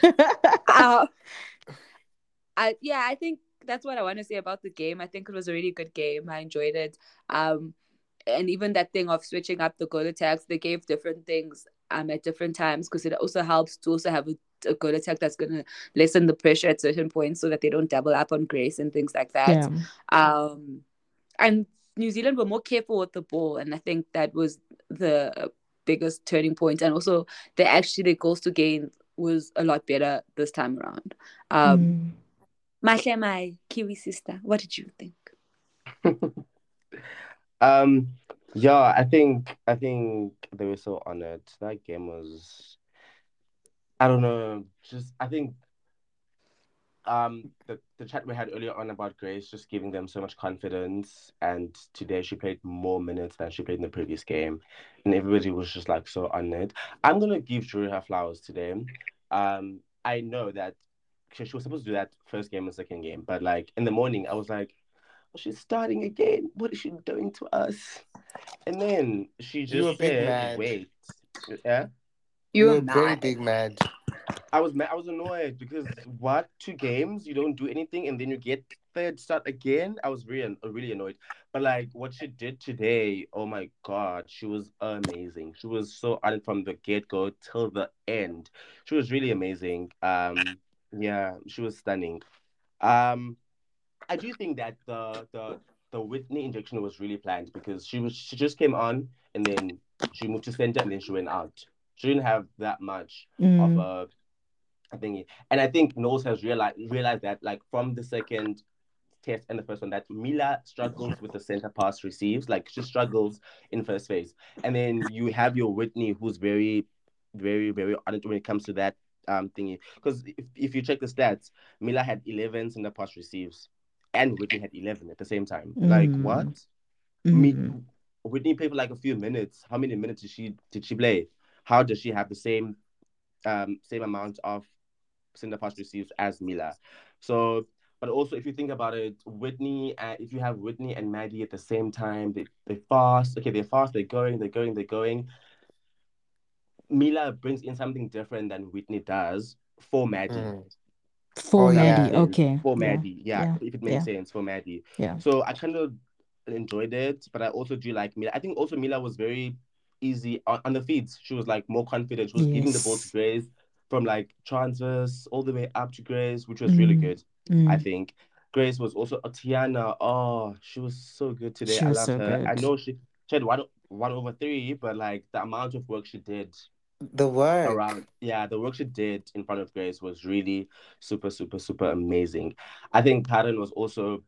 uh, I, yeah, I think that's what I want to say about the game. I think it was a really good game. I enjoyed it. Um, and even that thing of switching up the goal attacks, they gave different things um at different times because it also helps to also have a, a goal attack that's gonna lessen the pressure at certain points so that they don't double up on Grace and things like that. yeah. Um, and New Zealand were more careful with the ball, and I think that was the biggest turning point. And also, they actually their goals to gain was a lot better this time around. Um, Mm. Mahle, my Kiwi sister, what did you think? Um, yeah, I think I think they were so honored. That game was, I don't know, just I think, um, the the chat we had earlier on about Grace just giving them so much confidence, and today she played more minutes than she played in the previous game, and everybody was just like so honored. I'm gonna give Jury her flowers today. Um, I know that she, she was supposed to do that first game and second game, but like in the morning, I was like she's starting again. What is she doing to us? And then she just big said, "Wait, yeah." You were were very big mad. I was mad. I was annoyed because what two games you don't do anything and then you get third start again. I was really really annoyed. But like what she did today, oh my god, she was amazing. She was so on it from the get go till the end. She was really amazing. Um, yeah, she was stunning. Um, I do think that the the the Whitney injection was really planned because she was she just came on and then she moved to center and then she went out. She didn't have that much of Mm. a, a thingy. And I think Noels has realized realized that like from the second test and the first one that Mila struggles with the center pass receives, like she struggles in first phase. And then you have your Whitney who's very, very, very on it when it comes to that um thingy. Because if, if you check the stats, Mila had 11 center pass receives and Whitney had 11 at the same time. Like Mm. what? Me, Mm. Whitney played for like a few minutes. How many minutes did she did she play? How does she have the same um same amount of center pass receives as Mila? So, but also if you think about it, Whitney, uh, if you have Whitney and Maddie at the same time, they they fast. Okay, they're fast. They're going. They're going. They're going. Mila brings in something different than Whitney does for Maddie. Mm. For Oh, yeah. Maddie. Okay. For Yeah. Maddie, yeah, yeah, if it makes sense for Maddie. Yeah. So I kind of enjoyed it, but I also do like Mila. I think also Mila was very easy on, on the feeds. She was like more confident. She was giving the ball to Grace from like transfers all the way up to Grace, which was really Mm. good. Mm. I think Grace was also uh, Tiana. Oh, she was so good today. She I love so her. I know she she had one one over three, but like the amount of work she did The work around yeah the work she did in front of grace was really super super super amazing i think karin was also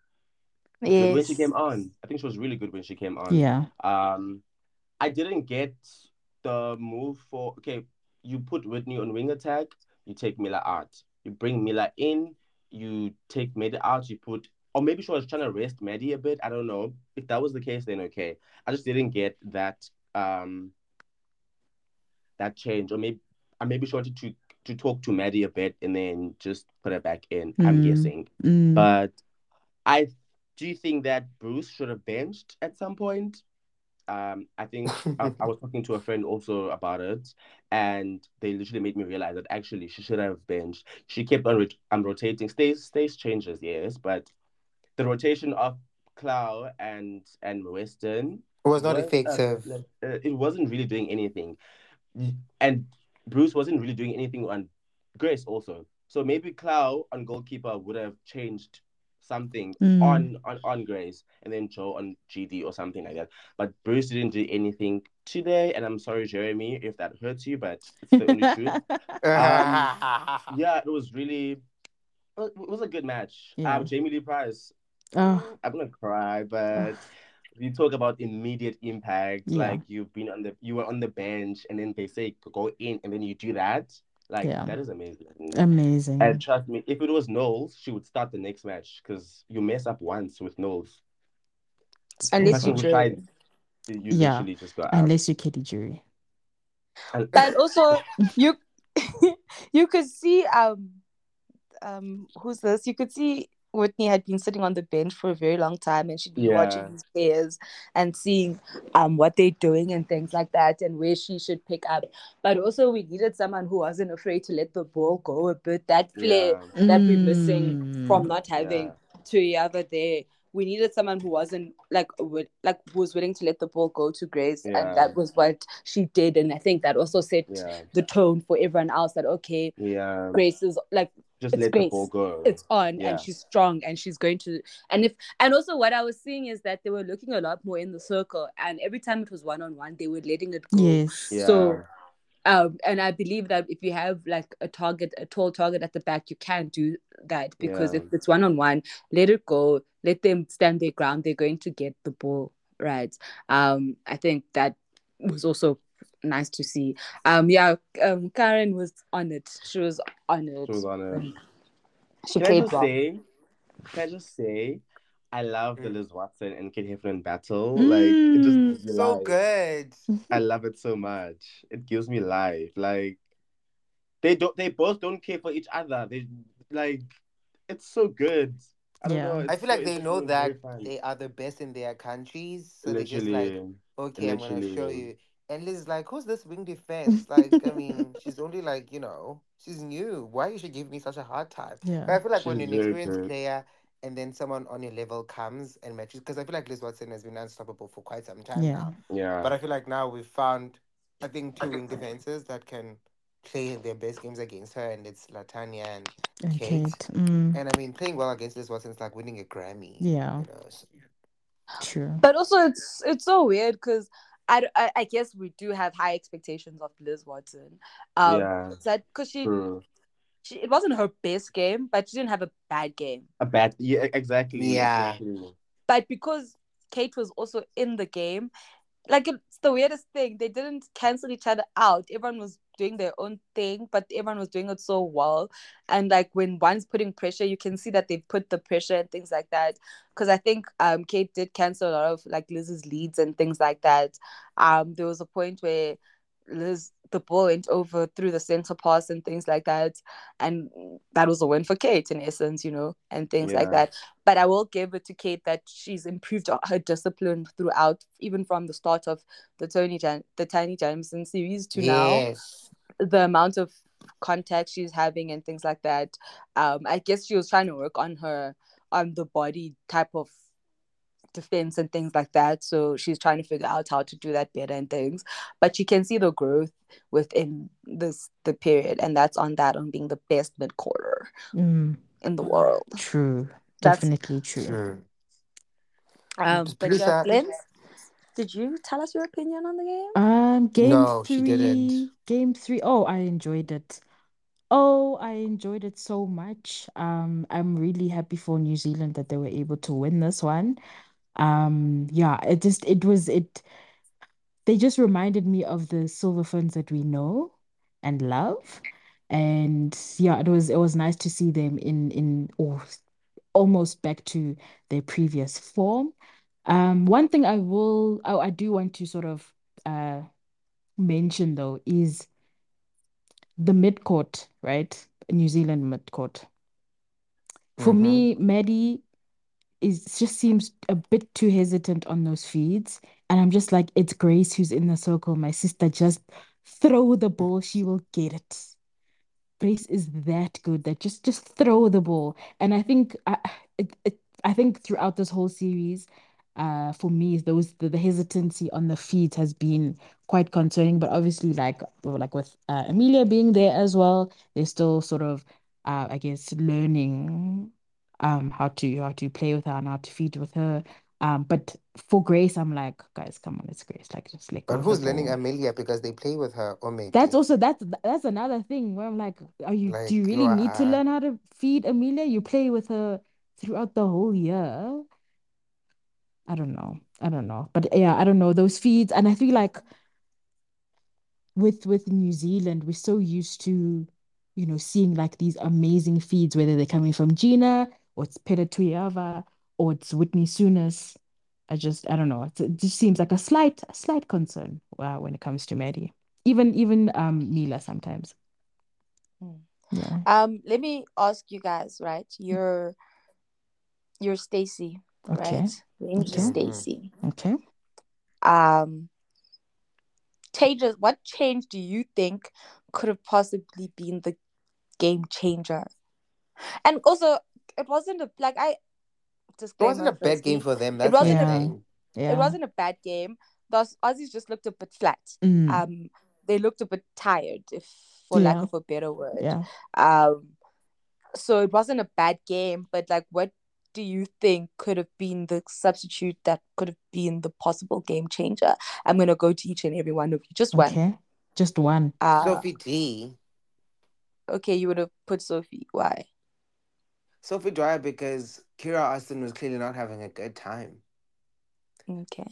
good when she came on i think she was really good when she came on Yeah. um i didn't get the move for okay you put whitney on wing attack you take mila out you bring mila in you take maddie out you put or maybe she was trying to rest maddie a bit i don't know if that was the case then okay i just didn't get that um that change or maybe I maybe she wanted to to talk to Maddie a bit and then just put her back in. I'm Mm. guessing, Mm. but I do you think that Bruce should have benched at some point? Um, I think I, I was talking to a friend also about it, and they literally made me realize that actually she should have benched. She kept on ret- um, rotating. Stays stays changes, yes, but the rotation of Klau and and Weston was not was uh, effective. like, uh, it wasn't really doing anything, and Bruce wasn't really doing anything on Grace also. So maybe Klau on goalkeeper would have changed something Mm. on, on on Grace and then Joe on GD or something like that. But Bruce didn't do anything today, and I'm sorry, Jeremy, if that hurts you, but it's the only truth. Yeah, it was really it was a good match. Yeah. Um, Jamie Lee Price, Oh, I'm gonna cry, but you talk about immediate impact. Yeah. Like you've been on the you were on the bench, and then they say go in, and then you do that. Like Yeah. that is amazing. amazing. And trust me, if it was Noels, she would start the next match because you mess up once with Noels. Unless you who dream. tried, you you Yeah. literally just go out. Unless you're Katie Jury. And- But also you you could see um um who's this? You could see Whitney had been sitting on the bench for a very long time and she'd been Yeah. watching these players and seeing um what they're doing and things like that and where she should pick up. But also we needed someone who wasn't afraid to let the ball go a bit. That flair yeah, that we're missing Mm. from not having yeah. Toeava there. We needed someone who wasn't like would like who was willing to let the ball go to Grace, Yeah. and that was what she did. And I think that also set yeah, the tone for everyone else that okay, yeah. Grace is like Just it's let Grace. the ball go. it's on Yeah. and she's strong and she's going to and if and also what I was seeing is that they were looking a lot more in the circle and every time it was one on one they were letting it go. Yes. yeah. So um and I believe that if you have like a target, a tall target at the back, you can do that because Yeah. if it's one on one, let it go, let them stand their ground, they're going to get the ball right. Um I think that was also nice to see. Um yeah, um Karin was on it. She was on it. She was on it. She Can I just well. say, can I just say, I love the Liz Watson and Kate Heffernan battle. Like, it just Mm. gives me so life. good. I love it so much. It gives me life. Like, they don't. They both don't care for each other. They like, it's so good. I don't Yeah. know. I it's feel so like they know that they are the best in their countries. So they just like, okay, I'm gonna show you. And Liz is like, who's this wing defense? Like, I mean, she's only like, you know, she's new. Why you should give me such a hard time? But Yeah. I feel like when She's an experienced good. player and then someone on your level comes and matches, because I feel like Liz Watson has been unstoppable for quite some time Yeah. now. Yeah. But I feel like now we've found, I think, two wing defenses that can play their best games against her, and it's Latanya and And Kate. Kate. Mm. and I mean playing well against Liz Watson is like winning a Grammy. Yeah. You know. so- True. But also, it's it's so weird because I, d- I I guess we do have high expectations of Liz Watson. Um, Yeah. it's because she, True. she it wasn't her best game, but she didn't have a bad game. A bad. Yeah. Exactly. Yeah. exactly. But because Kate was also in the game, like it's the weirdest thing. They didn't cancel each other out. Everyone was doing their own thing, but everyone was doing it so well. And like when one's putting pressure, you can see that they put the pressure and things like that. Because I think um Kate did cancel a lot of like Liz's leads and things like that. Um, there was a point where Liz the ball went over through the center pass and things like that, and that was a win for Kate in essence, you know, and things like that. But I will give it to Kate that she's improved her discipline throughout, even from the start of the Tony Jan- the Taini Jamison series to now the amount of contact she's having and things like that. Um, I guess she was trying to work on her on the body type of defense and things like that. So she's trying to figure out how to do that better and things. But you can see the growth within this the period, and that's on that on being the best mid quarter Mm. in the world. True. That's- Definitely true. True. Um, but yeah, Glenn, did you tell us your opinion on the game? Um, game No, she three, didn't. game three. Oh, I enjoyed it. Oh, I enjoyed it so much. Um, I'm really happy for New Zealand that they were able to win this one. Um, yeah, it just it was it they just reminded me of the Silver Ferns that we know and love. And yeah, it was it was nice to see them in in or almost back to their previous form. Um, one thing I will oh, I do want to sort of uh mention though is the mid-court, right? New Zealand mid-court. For Mhm. me, Maddie, is just seems a bit too hesitant on those feeds. And I'm just like, it's Grace who's in the circle. My sister, just throw the ball, she will get it. Grace is that good that just just throw the ball. And I think I it, it I think throughout this whole series, uh, for me, those the, the hesitancy on the feet has been quite concerning. But obviously, like like with uh, Amelia being there as well, they're still sort of, uh, I guess, learning um how to how to play with her and how to feed with her. Um, but for Grace, I'm like, guys, come on, it's Grace. Like, just go But who's learning. Amelia because they play with her or That's also that's that's another thing where I'm like, are you do Like, you you really need to learn how to feed Amelia? You play with her throughout the whole year. I don't know. I don't know. But yeah, I don't know. Those feeds, and I feel like with with New Zealand, we're so used to, you know, seeing like these amazing feeds, whether they're coming from Gina or it's Peta Toeava or it's Whitney Souness. I just I don't know. It's, it just seems like a slight a slight concern uh, when it comes to Maddie. Even even um Mila sometimes. Mm. Yeah. Um, let me ask you guys, right? You're you're Stacey, Okay. right? Okay. Stacey. Okay. Um, changes. What change do you think could have possibly been the game changer? And also, it wasn't a like I it wasn't a bad game for them. it wasn't the a Yeah. it wasn't a bad game. Thus, Aussies just looked a bit flat. Mm. Um, they looked a bit tired, if for lack of a better word. Yeah. Um, so it wasn't a bad game, but like, what do you think could have been the substitute that could have been the possible game changer? I'm gonna go to each and every one of you. Just one. Okay. Just one. Uh, Sophie D. okay, you would have put Sophie. Why? Sophie Dwyer because Kiera Austin was clearly not having a good time. Okay,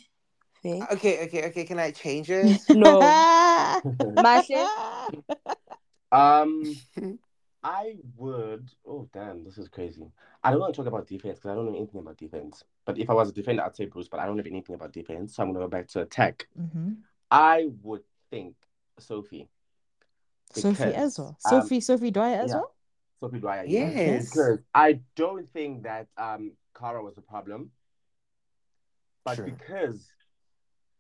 fair. Okay, okay, okay. Can I change it? No. Mahle? Um, I would. Oh damn, this is crazy. I don't want to talk about defense because I don't know anything about defense. But if I was a defender, I'd say Bruce. But I don't know anything about defense, so I'm gonna go back to attack. hmm I would think Sophie. Sophie as well. um, Sophie, Sophie Dwyer as yeah. well. Sophie Dwyer. yes. Yes. Because I don't think that um Cara was a problem, but True. because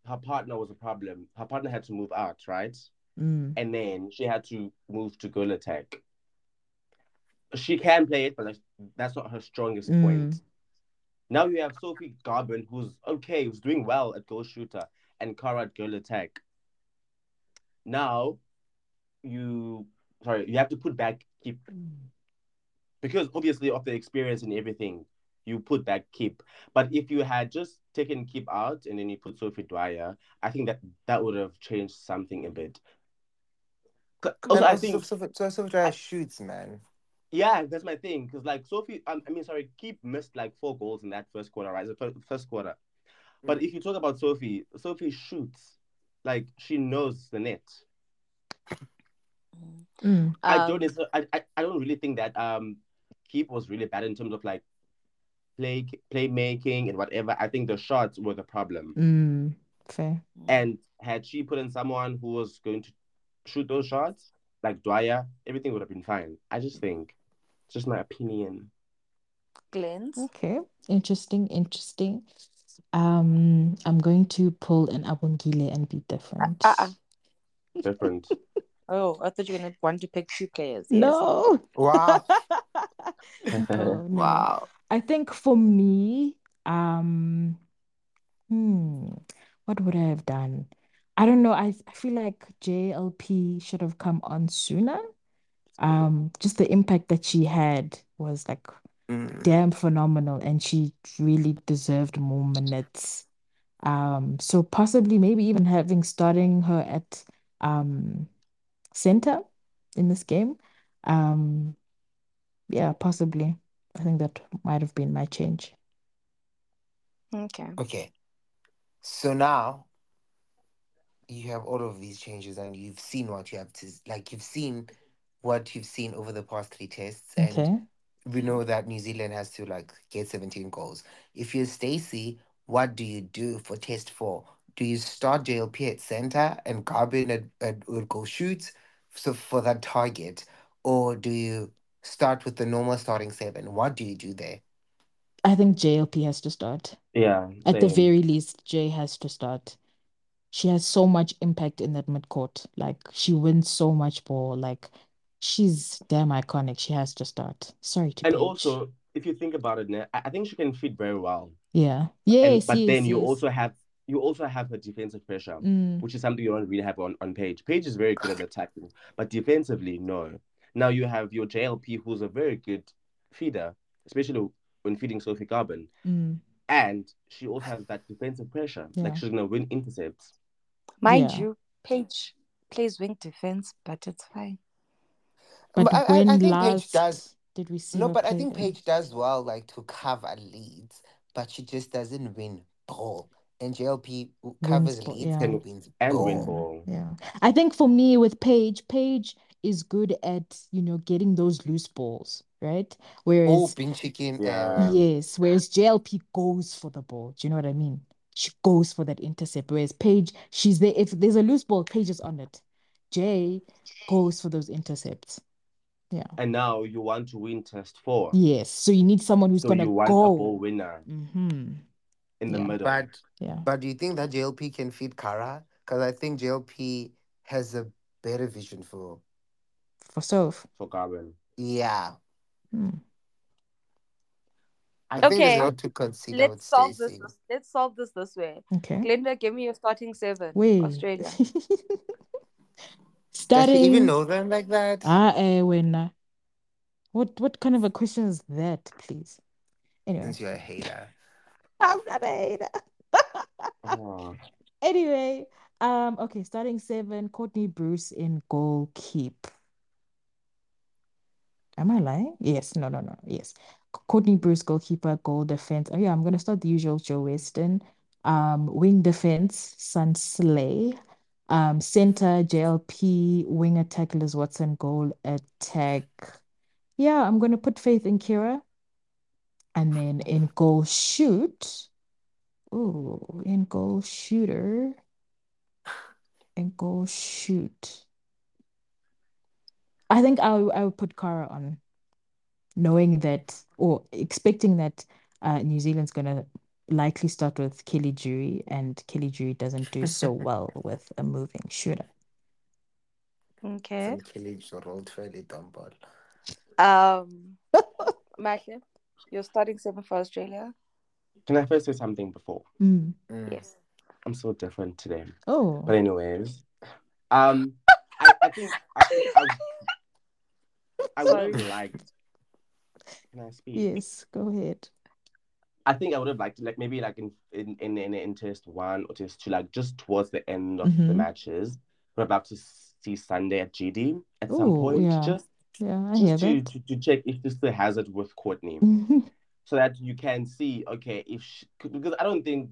her partner was a problem, her partner had to move out, right? Mm. and then she had to move to goal attack. She can play it, but that's, that's not her strongest Mm. point. Now you have Sophie Garbin, who's okay, who's doing well at goal shooter, and Cara at goal attack. Now you, sorry, you have to put back Kip because obviously of the experience and everything, you put back Kip. But if you had just taken Kip out and then you put Sophie Dwyer, I think that that would have changed something a bit. Also, And I think Sophie, Sophie Dwyer shoots, man. Yeah, that's my thing. Because like Sophie, um, I mean, sorry, Kip missed like four goals in that first quarter, right? The fir- first quarter. But if you talk about Sophie, Sophie shoots, like she knows the net. Mm. I Um, don't, necessar- I, I, I don't really think that um, Kip was really bad in terms of like play playmaking and whatever. I think the shots were the problem. Mm. Fair. And had she put in someone who was going to shoot those shots, like Dwyer, everything would have been fine. I just think, it's just my opinion. Glenn's. Okay. Interesting. Interesting. Um, I'm going to pull an Abongile and be different. Uh-uh. Different. Oh, I thought you were gonna want to pick two players. Yes. No. Wow. No, no. Wow. I think for me, um, hmm, what would I have done? I don't know. I, I feel like JLP should have come on sooner. Um, just the impact that she had was like Mm. damn phenomenal, and she really deserved more minutes. Um, so possibly maybe even having starting her at um center in this game. Um, yeah, possibly. I think that might have been my change. Okay. Okay. So now you have all of these changes and you've seen what you have to like you've seen what you've seen over the past three tests and Okay. we know that New Zealand has to like get 17 goals. If you're Stacey, what do you do for test four? Do you start JLP at center and Garbin at, at would go shoot so for that target? Or do you start with the normal starting seven? What do you do there? I think JLP has to start. Yeah, At the very least, Jay has to start. She has so much impact in that midcourt. Like she wins so much ball. Like she's damn iconic. She has to start. Sorry to And Paige. also, if you think about it, I I think she can fit very well. yeah. And Yes, but yes, then you yes. also have you also have her defensive pressure, Mm, which is something you don't really have on on Page. Paige is very good at attacking, but defensively, no. Now you have your JLP, who's a very good feeder, especially when feeding Sophie Garbin, mm, and she also has that defensive pressure. Yeah. Like she's gonna win intercepts. Mind Yeah. you, Paige plays wing defense, but it's fine. But But I, I, when I think last Paige does. did we see No, but I think then? Paige does well, like to cover leads, but she just doesn't win ball. And JLP covers ball, leads yeah. and wins And ball. win ball. Yeah. I think for me with Paige, Paige is good at, you know, getting those loose balls, right? Oh, Whereas bean chicken. Yeah. Yes, whereas JLP goes for the ball. Do you know what I mean? She goes for that intercept. Whereas Paige, she's there. If there's a loose ball, Paige is on it. Jay goes for those intercepts. Yeah. And now you want to win test four. Yes. So you need someone who's So gonna you want a go. ball winner Mm-hmm. In the Yeah. middle but Yeah. but do you think that JLP can feed Cara? Because I think JLP has a better vision for For Soph. for Garbin. yeah. Hmm. I Okay, think there's a lot to consider with Let's solve this. Stacey. this- Let's solve this this way. Okay. Glenda, give me your starting seven. Wait. Australia. Does she even know them like that? Ah, eh, when. uh, What what kind of a question is that, please? Anyway. Since you're a hater. Oh. Anyway, um, okay, starting seven, Courtney Bruce in goal keep. Am I lying? Yes, no, no, no. Yes. Courtney Bruce, goalkeeper, goal defense. Oh, yeah, I'm gonna start the usual Joe Weston. Um, wing defense, Sun Slay. Um, center, JLP, wing attack, Liz Watson, goal attack. Yeah, I'm gonna put faith in Kiera. And then in goal shoot. Oh, in goal shooter. In goal shoot. I think I I would put Cara on, knowing that or expecting that uh, New Zealand's gonna likely start with Kelly Jury, and Kelly Jury doesn't do so well with a moving shooter. Okay. Some killage or old fairly dumb ball. Um, Macklin, your starting seven for Australia. Can I first say something before? Mm. Mm. Yes. I'm so different today. Oh, But anyways, um, I, I think I, I, I would have liked. Can I speak? yes, go ahead. I think I would have liked like maybe like in in in, in, in test one or test two, like just towards the end of the Mhm. matches, would have loved to see Sunday at GD at some point, yeah. just Yeah, I hear to, that. to to check if this still has it with Courtney, so that you can see okay if she, because I don't think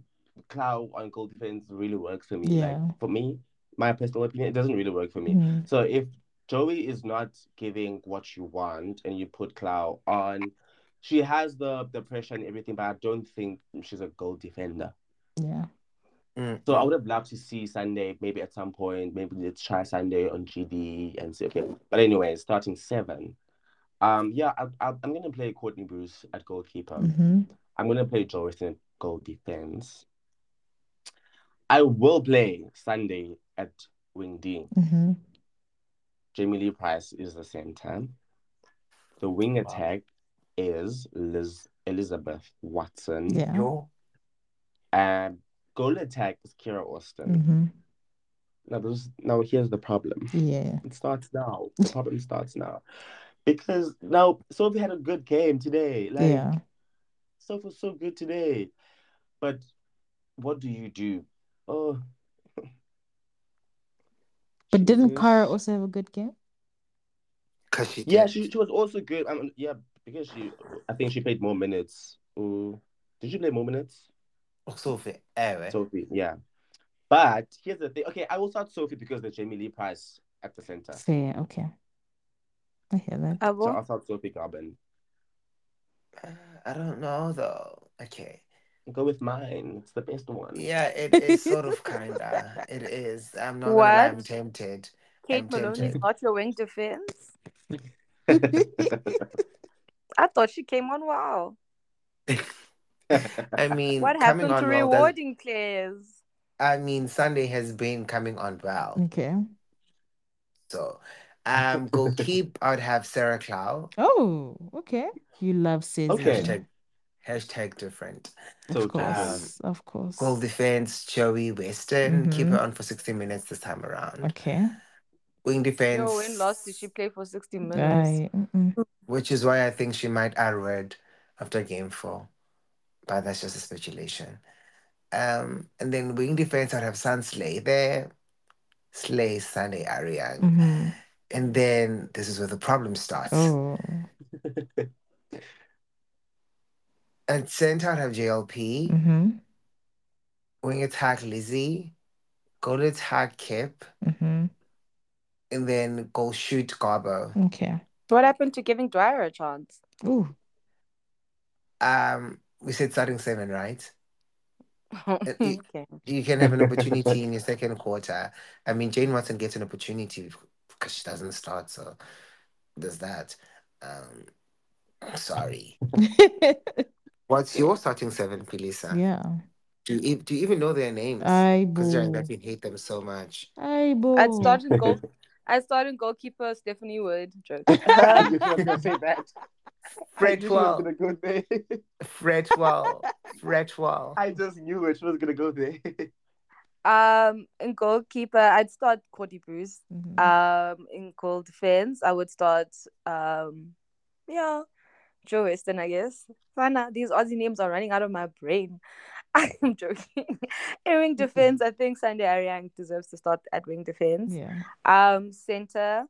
Klau on goal defense really works for me. Yeah. Like for me, my personal opinion, it doesn't really work for me. Mhm. So if Joey is not giving what you want and you put Klau on, she has the the pressure and everything, but I don't think she's a goal defender. Yeah. Mm. So I would have loved to see Sunday maybe at some point. Maybe let's try Sunday on GD and see. Okay, but anyway, starting seven. Um, yeah, I, I, I'm gonna play Courtney Bruce at goalkeeper. hmm I'm gonna play Joey at goal defense. I will play Sunday at wing D. hmm Jamie Lee Price is the center. The wing Wow. attack is Liz Elizabeth Watson. Yeah. And goal attack is Kiera Austin. hmm Now, this, now here's the problem. Yeah. It starts now. The problem starts now. Because now Sophie had a good game today. Like Yeah. Sophie was so good today. But what do you do? Oh. But didn't Jesus. Kara also have a good game? Because she Yeah, she, she was also good. Um, yeah, because she, I think she played more minutes. Oh, did she play more minutes? Sophie. Anyway. Sophie, yeah. But here's the thing. Okay, I will start Sophie because there's Jamie Lee Price at the center. Fair. Okay. I hear that. I So will. I'll start Sophie Garbin. Uh, I don't know though. Okay. Go with mine. It's the best one. Yeah, it is sort of kinda. It is. I'm not gonna lie, I'm tempted. Kate I'm Moloney is not your wing defense. I thought she came on wow. I mean, What coming happened to on well. rewarding players? I mean, Sunday has been coming on well. Okay. So, um, goalkeep, I would have Sarah Klau. Oh, okay. You love Cezi. Okay. Hashtag, hashtag different. So Of course. Of course. Goal defense, Joey Weston. Keep Mhm. her on for 60 minutes this time around. Okay. Wing defense. No, when last did she play for 60 minutes? Right. Which is why I think she might Arred after game four. But that's just a speculation. Um, and then wing defense, I'd have Sun Slay there. Slay, Sunday, Aryang. Mhm. And then this is where the problem starts. Oh. At center, I'd have JLP. Mm-hmm. Wing attack, Lizzie. Goal attack, Kip. Mm-hmm. And then goal shoot, Garbo. Okay. So what happened to giving Dwyer a chance? Ooh. Um, we said starting seven, right? okay. You can have an opportunity in your second quarter. I mean, Jane Watson gets an opportunity because she doesn't start, so there's that. Um, sorry. What's your starting seven, Pilisa? yeah. Do you, do you even know their names? I Considering boo. that you hate them so much. I boo. I'd start in goal. I'd start in goalkeeper Stephanie Wood. Joke. you was gonna say that. Fred I knew she was Well. gonna go there. Fretwell. Fretwell. I just knew it. She was gonna go there. Um, in goalkeeper, I'd start Cody Bruce. Mhm. Um, in goal defense, I would start um, yeah, Joe Weston, I guess. Fana, these Aussie names are running out of my brain. I'm joking. in wing defense, I think Sunday Aryang deserves to start at wing defense. yeah. Um, center,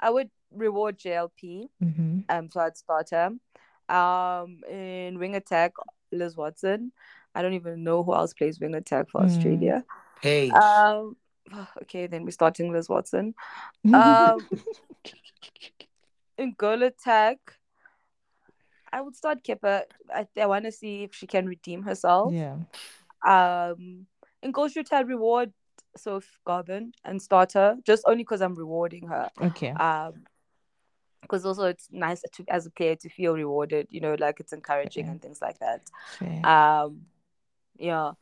I would reward JLP. Mm-hmm. Um, so I'd start her. Um, in wing attack, Liz Watson. I don't even know who else plays wing attack for Mm. Australia. Hey. Um, okay, then we're starting Liz Watson. Um, in goal attack, I would start Kipper. I, I want to see if she can redeem herself. yeah. Um, in goal shoot, I'd reward Soph Garbin and start her just only because I'm rewarding her. Okay. Um, because also it's nice to as a player to feel rewarded. You know, like it's encouraging Okay. and things like that. Fair. Um, yeah.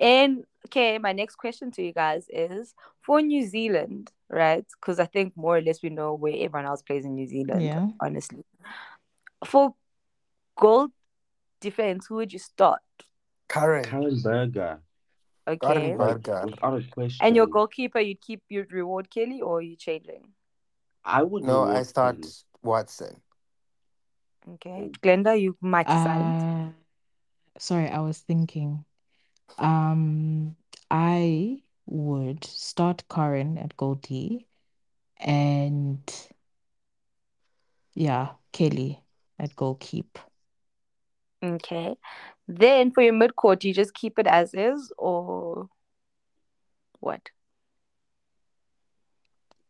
And okay, my next question to you guys is for New Zealand, right? Because I think more or less we know where everyone else plays in New Zealand, Yeah. honestly. For goal defense, who would you start? Karin. Karin Burger. Okay. Karin Like, Burger. a question. And your goalkeeper, you'd keep your reward Kelly or are you changing? I would No, I start Kelly. Watson. Okay. Glenda, you might decide. Uh, sorry, I was thinking. Um, I would start Karin at goal D and yeah, Kelly at goal keep. Okay. Then for your mid court, you just keep it as is or what?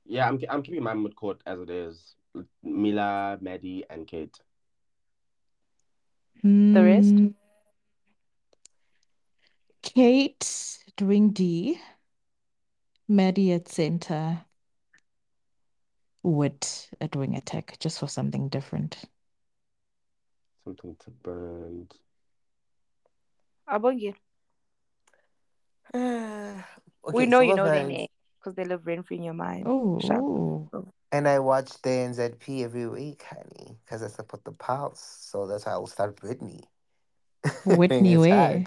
Yeah, I'm I'm keeping my mid court as it is. Mila, Maddie, and Kate. The rest? Hmm. Kate doing D, Maddie at center, Wood at wing attack, just for something different. Something to burn. Abongi. Uh, we know you know their Ferns. name because they live rent free in your mind. Oh, Sharp. ooh. And I watch the NZP every week, honey, because I support the Pulse. So that's why I will start Whitney. Whitney Wing where?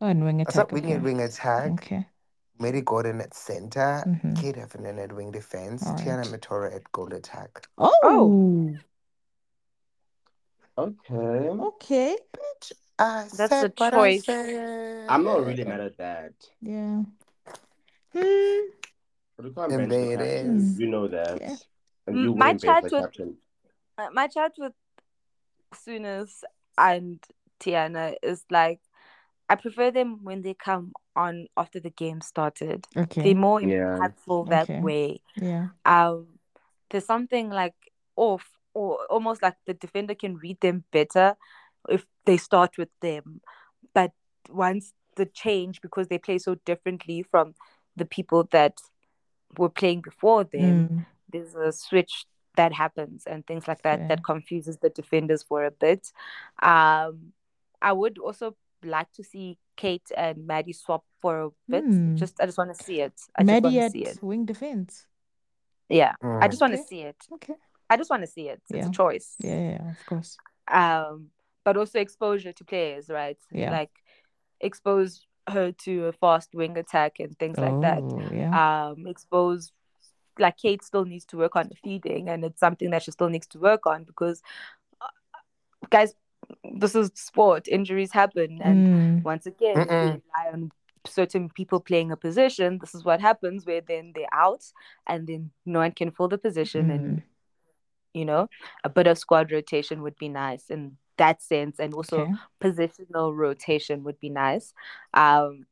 Oh, and wing I attack. start Whitney Okay. at wing attack. Okay. Mary Gordon at center. Mhm. Kate Heffernan at wing defense. All Tiana. Metuarau at goal attack. Oh, Okay. okay. Bitch, I That's said a what I choice. I'm not really mad at that. Yeah. Hmm. But we can't And there it captain. is. You know that. Okay. And you my chat with- captain. My chat with Souness and Tiana is like, I prefer them when they come on after the game started. Okay. They're more Yeah. impactful that Okay. way. Yeah. um there's something like off or almost like the defender can read them better if they start with them but once the change because they play so differently from the people that were playing before them Mm. There's a switch that happens and things like that Fair. that confuses the defenders for a bit um i would also like to see Kate and Maddie swap for a bit. Hmm. Just I just want to see it. I Maddie to at see it. wing defense. Yeah, I Mm. just want to Okay. see it. Okay. I just want to see it. It's Yeah. a choice. Yeah, yeah, yeah, of course. Um, but also exposure to players, right? Yeah. Like expose her to a fast wing attack and things like that. Oh, yeah. Um, expose like Kate still needs to work on the feeding, and it's something that she still needs to work on because, uh, guys, this is sport. Injuries happen, and Mm, once again, Mm-mm. rely on certain people playing a position, this is what happens where then they're out and then no one can fill the position. And, mm. you know, a bit of squad rotation would be nice in that sense. And also Okay. positional rotation would be nice. Um,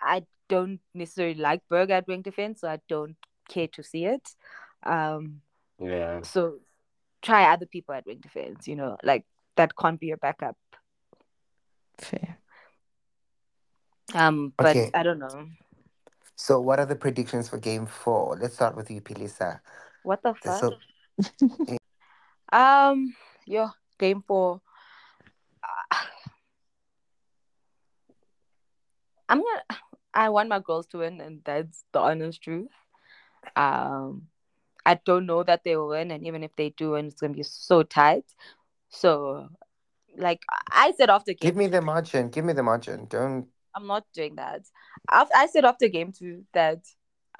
I don't necessarily like Berg at wing defense, so I don't care to see it. Um, yeah. so try other people at wing defense, you know, like that can't be your backup. Fair. Um, but Okay. I don't know. So, what are the predictions for game four? Let's start with you, Pilisa. What the The- fuck? So, Um, yeah, game four. Uh, I'm gonna. I want my girls to win, and that's the honest truth. Um, I don't know that they will win, and even if they do and it's gonna be so tight. So, like I said after game, give me the margin. Give me the margin. Don't. I'm not doing that. After, I said after game two that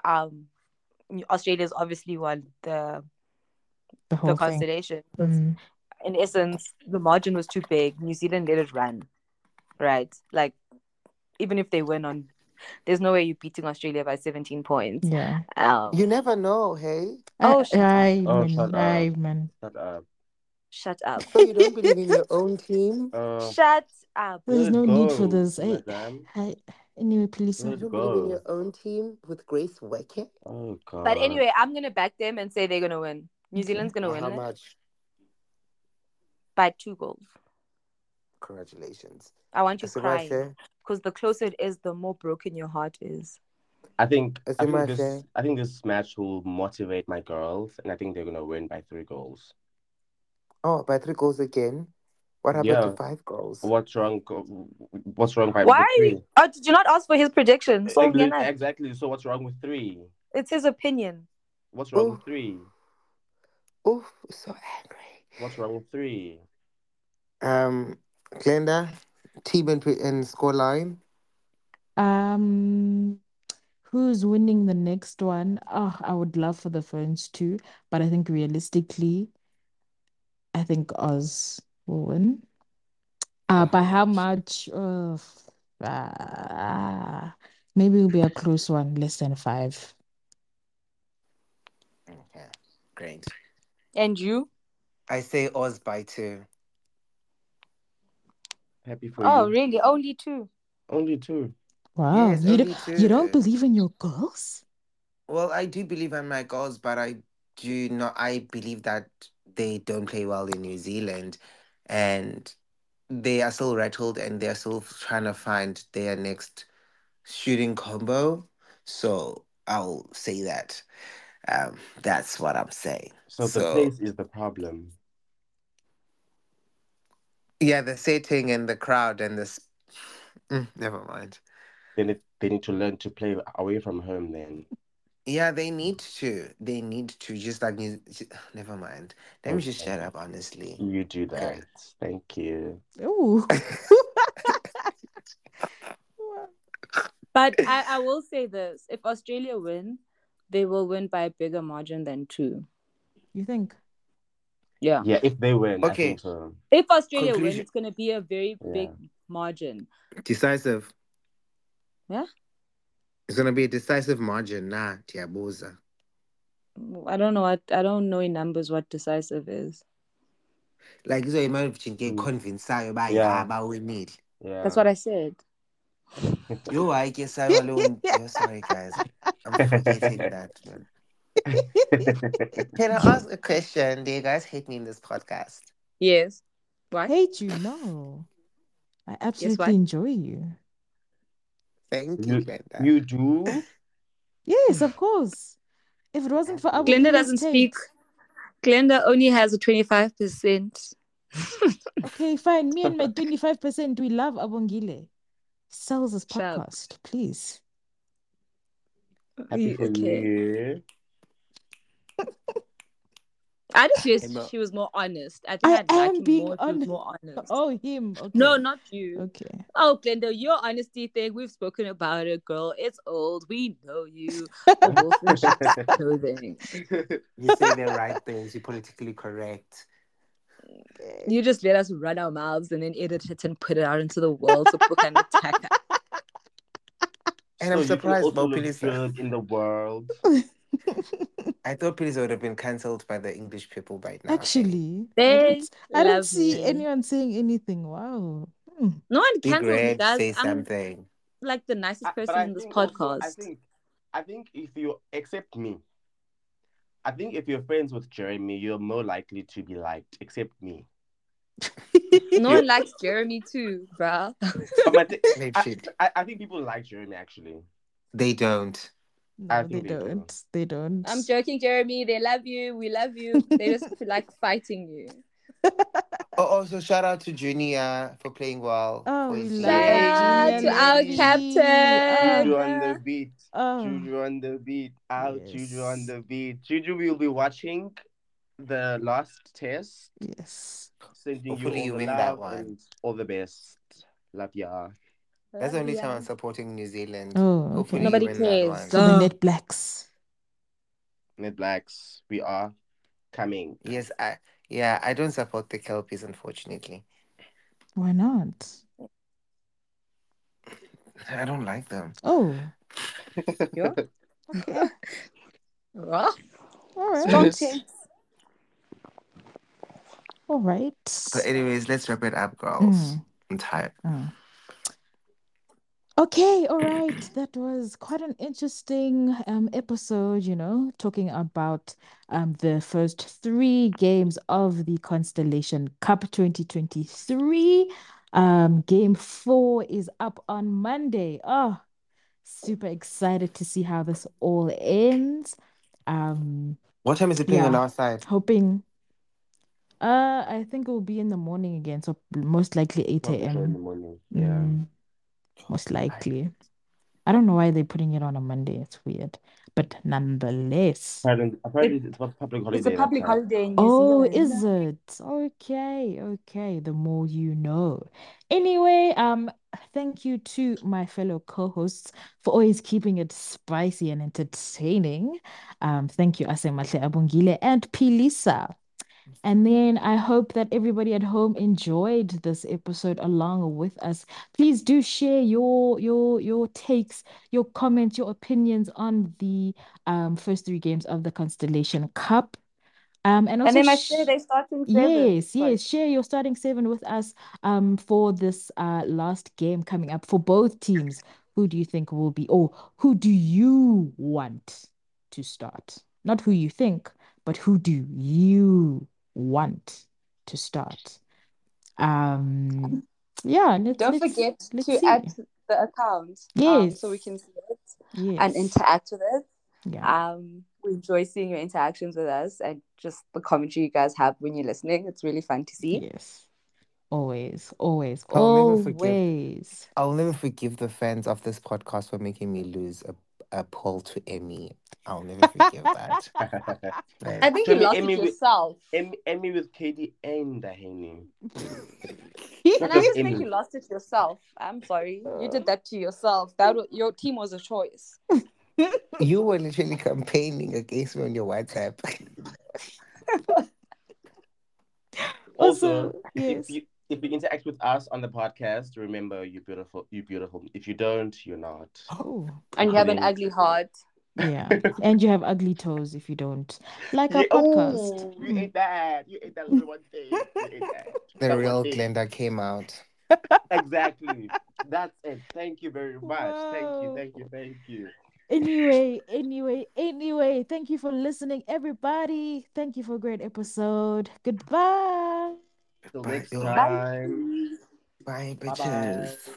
um, Australia's obviously won the The whole the thing. constellation. 'cause Mm, in essence, the margin was too big. New Zealand let it run, right? Like, even if they win on, there's no way you're beating Australia by 17 points. yeah. Um, You never know, hey. Oh, I, shut up. I, Oh, shut I, up. man. Shut up. shut up. So you don't believe in your own team? Uh, Shut up. There's Good no need for this. I. I, anyway, please. You Good don't believe in go. your own team with Grace Nweke? Oh god. But anyway, I'm gonna back them and say they're gonna win. New Zealand's gonna win how it much? by two goals. Congratulations. I want you Asimase, crying because the closer it is, the more broken your heart is. I think I think this? I think this match will motivate my girls, and I think they're gonna win by three goals. Oh, by three goals again. What happened Yeah. to five goals? What's wrong? What's wrong by Why with three? Oh, did you not ask for his prediction? So Exactly, exactly. So what's wrong with three? it's his opinion. What's wrong Oh. with three? Oh, so angry. What's wrong with three? Um, Glenda, team and, and scoreline. Um, who's winning the next one? Oh, I would love for the Ferns too, but I think realistically, I think Oz will win. Uh, by how much? Uh, ah, maybe it'll be a close one, less than five. Okay, great. And you? I say Oz by two. Happy for Oh, you. really? Only two. Only two. Wow, Yes, you only don't you don't believe in your girls? Well, I do believe in my goals, but I do not. I believe that they don't play well in New Zealand, and they are still rattled, and they're still trying to find their next shooting combo. So I'll say that. Um, that's what I'm saying. So the place is the problem. Yeah, the setting and the crowd and this. Mm, never mind. Then it, they need to learn to play away from home. Then Yeah, they need to. They need to just like. New- Never mind. Let me just shut up. Honestly. you do that. Okay. Thank you. Ooh. But I, I will say this: if Australia win, they will win by a bigger margin than two. You think? Yeah. Yeah, if they win, I Okay. think so. If Australia win, Conclusion- it's going to be a very Yeah. big margin. Decisive. Yeah? It's gonna be a decisive margin. Nah, Tiabuza. I don't know what I don't know in numbers what decisive is. Like so imagine if you get Mm. convinced by Yeah. about we need. Yeah. That's what I said. Yo, I guess I alone. Yo, sorry guys. I'm forgetting that man. Can I ask a question? Do you guys hate me in this podcast? Yes. Why? Hate you? No. I absolutely why? enjoy you. Thank you, You- Glenda. you do? Yes, of course. If it wasn't for our Glenda doesn't speak. Glenda only has a twenty five percent. Okay, fine. Me and my 25%, we love Abongile. Sells his Shut up. podcast, please. Happy for okay. You. I just wish Emma. she was more honest. I think I I'd like am him being more if he was honest. more honest. Oh, him. Okay. No, not you. Okay. Oh, Glenda, your honesty thing, we've spoken about it, girl. It's old. We know you. The wolf in sheep's clothing. You say the right things. You're politically correct. You just let us run our mouths and then edit it and put it out into the world so people can attack us. And So I'm you surprised also Bo look good in the world. I thought Pilisa would have been cancelled by the English people by now. Actually, I They don't, I don't see me. anyone saying anything. Wow. Hmm. No one Big cancels me, say I'm something. like the nicest person I in this think also- podcast. I think, I think if you accept me, I think if you're friends with Jeremy, you're more likely to be liked. Except me. no one likes Jeremy too, bruh. But my thi- They I. I, I think people like Jeremy actually. They don't. No, they think they do. don't. They don't. I'm joking, Jeremy. They love you. We love you. They just feel like fighting you. Oh, also shout out to Junior for playing well. Oh, we love. Shout out to our Lady. captain. Juju on the beat. Oh, Juju on the beat. Out Juju on the beat. Juju will be watching the last test. yes. Sending Hopefully you you win the that one. all the best. Love ya. That's the only Love time. I'm supporting New Zealand. Oh, Hopefully okay. Nobody you win cares. that For one. the Duh. Net Blacks. Mid Blacks, we are coming. Yes, I yeah, I don't support the Kelpies, unfortunately. Why not? I don't like them. Oh, Yeah. okay. Well, All right. Strong takes. All right. But anyways, let's wrap it up, girls. Mm. I'm tired. Oh. Okay, all right. That was quite an interesting um episode, you know, talking about um the first three games of the Constellation Cup 2023. Um, game four is up on Monday. Oh, super excited to see how this all ends. Um, What time is it playing on our side? hoping uh I think it will be in the morning again, so most likely 8 Probably in the a.m. morning. Yeah. Mm, most likely. I don't know why they're putting it on a Monday. It's weird. But nonetheless. Apparently, apparently it's a public holiday. It's a public time. holiday in New Oh, Zealand. is it? Okay, okay. The more you know. Anyway, um, thank you to my fellow co-hosts for always keeping it spicy and entertaining. Um, thank you, Asemahle Abungile and P. Pilisa. And then I hope that everybody at home enjoyed this episode along with us. Please do share your your your takes, your comments, your opinions on the um first three games of the Constellation Cup. Um, and And also they might sh- say they start in seven. Yes, yes. Share your starting seven with us um for this uh last game coming up for both teams. Who do you think will be, or who do you want to start? Not who you think, but who do you want to start? Um, yeah, let's Don't let's forget let's to see. add the account um, so we can see it and interact with it. yeah. Um, we enjoy seeing your interactions with us and just the commentary you guys have when you're listening. It's really fun to see. Yes. Always, always, I'll never forgive. always. I'll never forgive the fans of this podcast for making me lose a, a poll to Emmy. I'll never forgive that. I think you Surely lost Emmy it will- yourself. Emmy, Emmy with Katie and Dahani. And I just think Emmy. you lost it yourself. I'm sorry. You did that to yourself. That wa- your team was a choice. you were literally campaigning against me on your WhatsApp. Also, Also, yes. if you if you interact with us on the podcast, remember you're beautiful, You're beautiful. If you don't, you're not. Oh, And you have an ugly heart. yeah. And you have ugly toes if you don't like our Yeah, podcast. ooh, you ate that. You ate that little one thing. You ate that. The That real one thing. Glenda came out. Exactly. That's it. Thank you very much. Thank you. Thank you. Thank you. Anyway, anyway, anyway, thank you for listening, everybody. Thank you for a great episode. Goodbye. Till Bye, next yo. time. Bye, Bye-bye. bitches.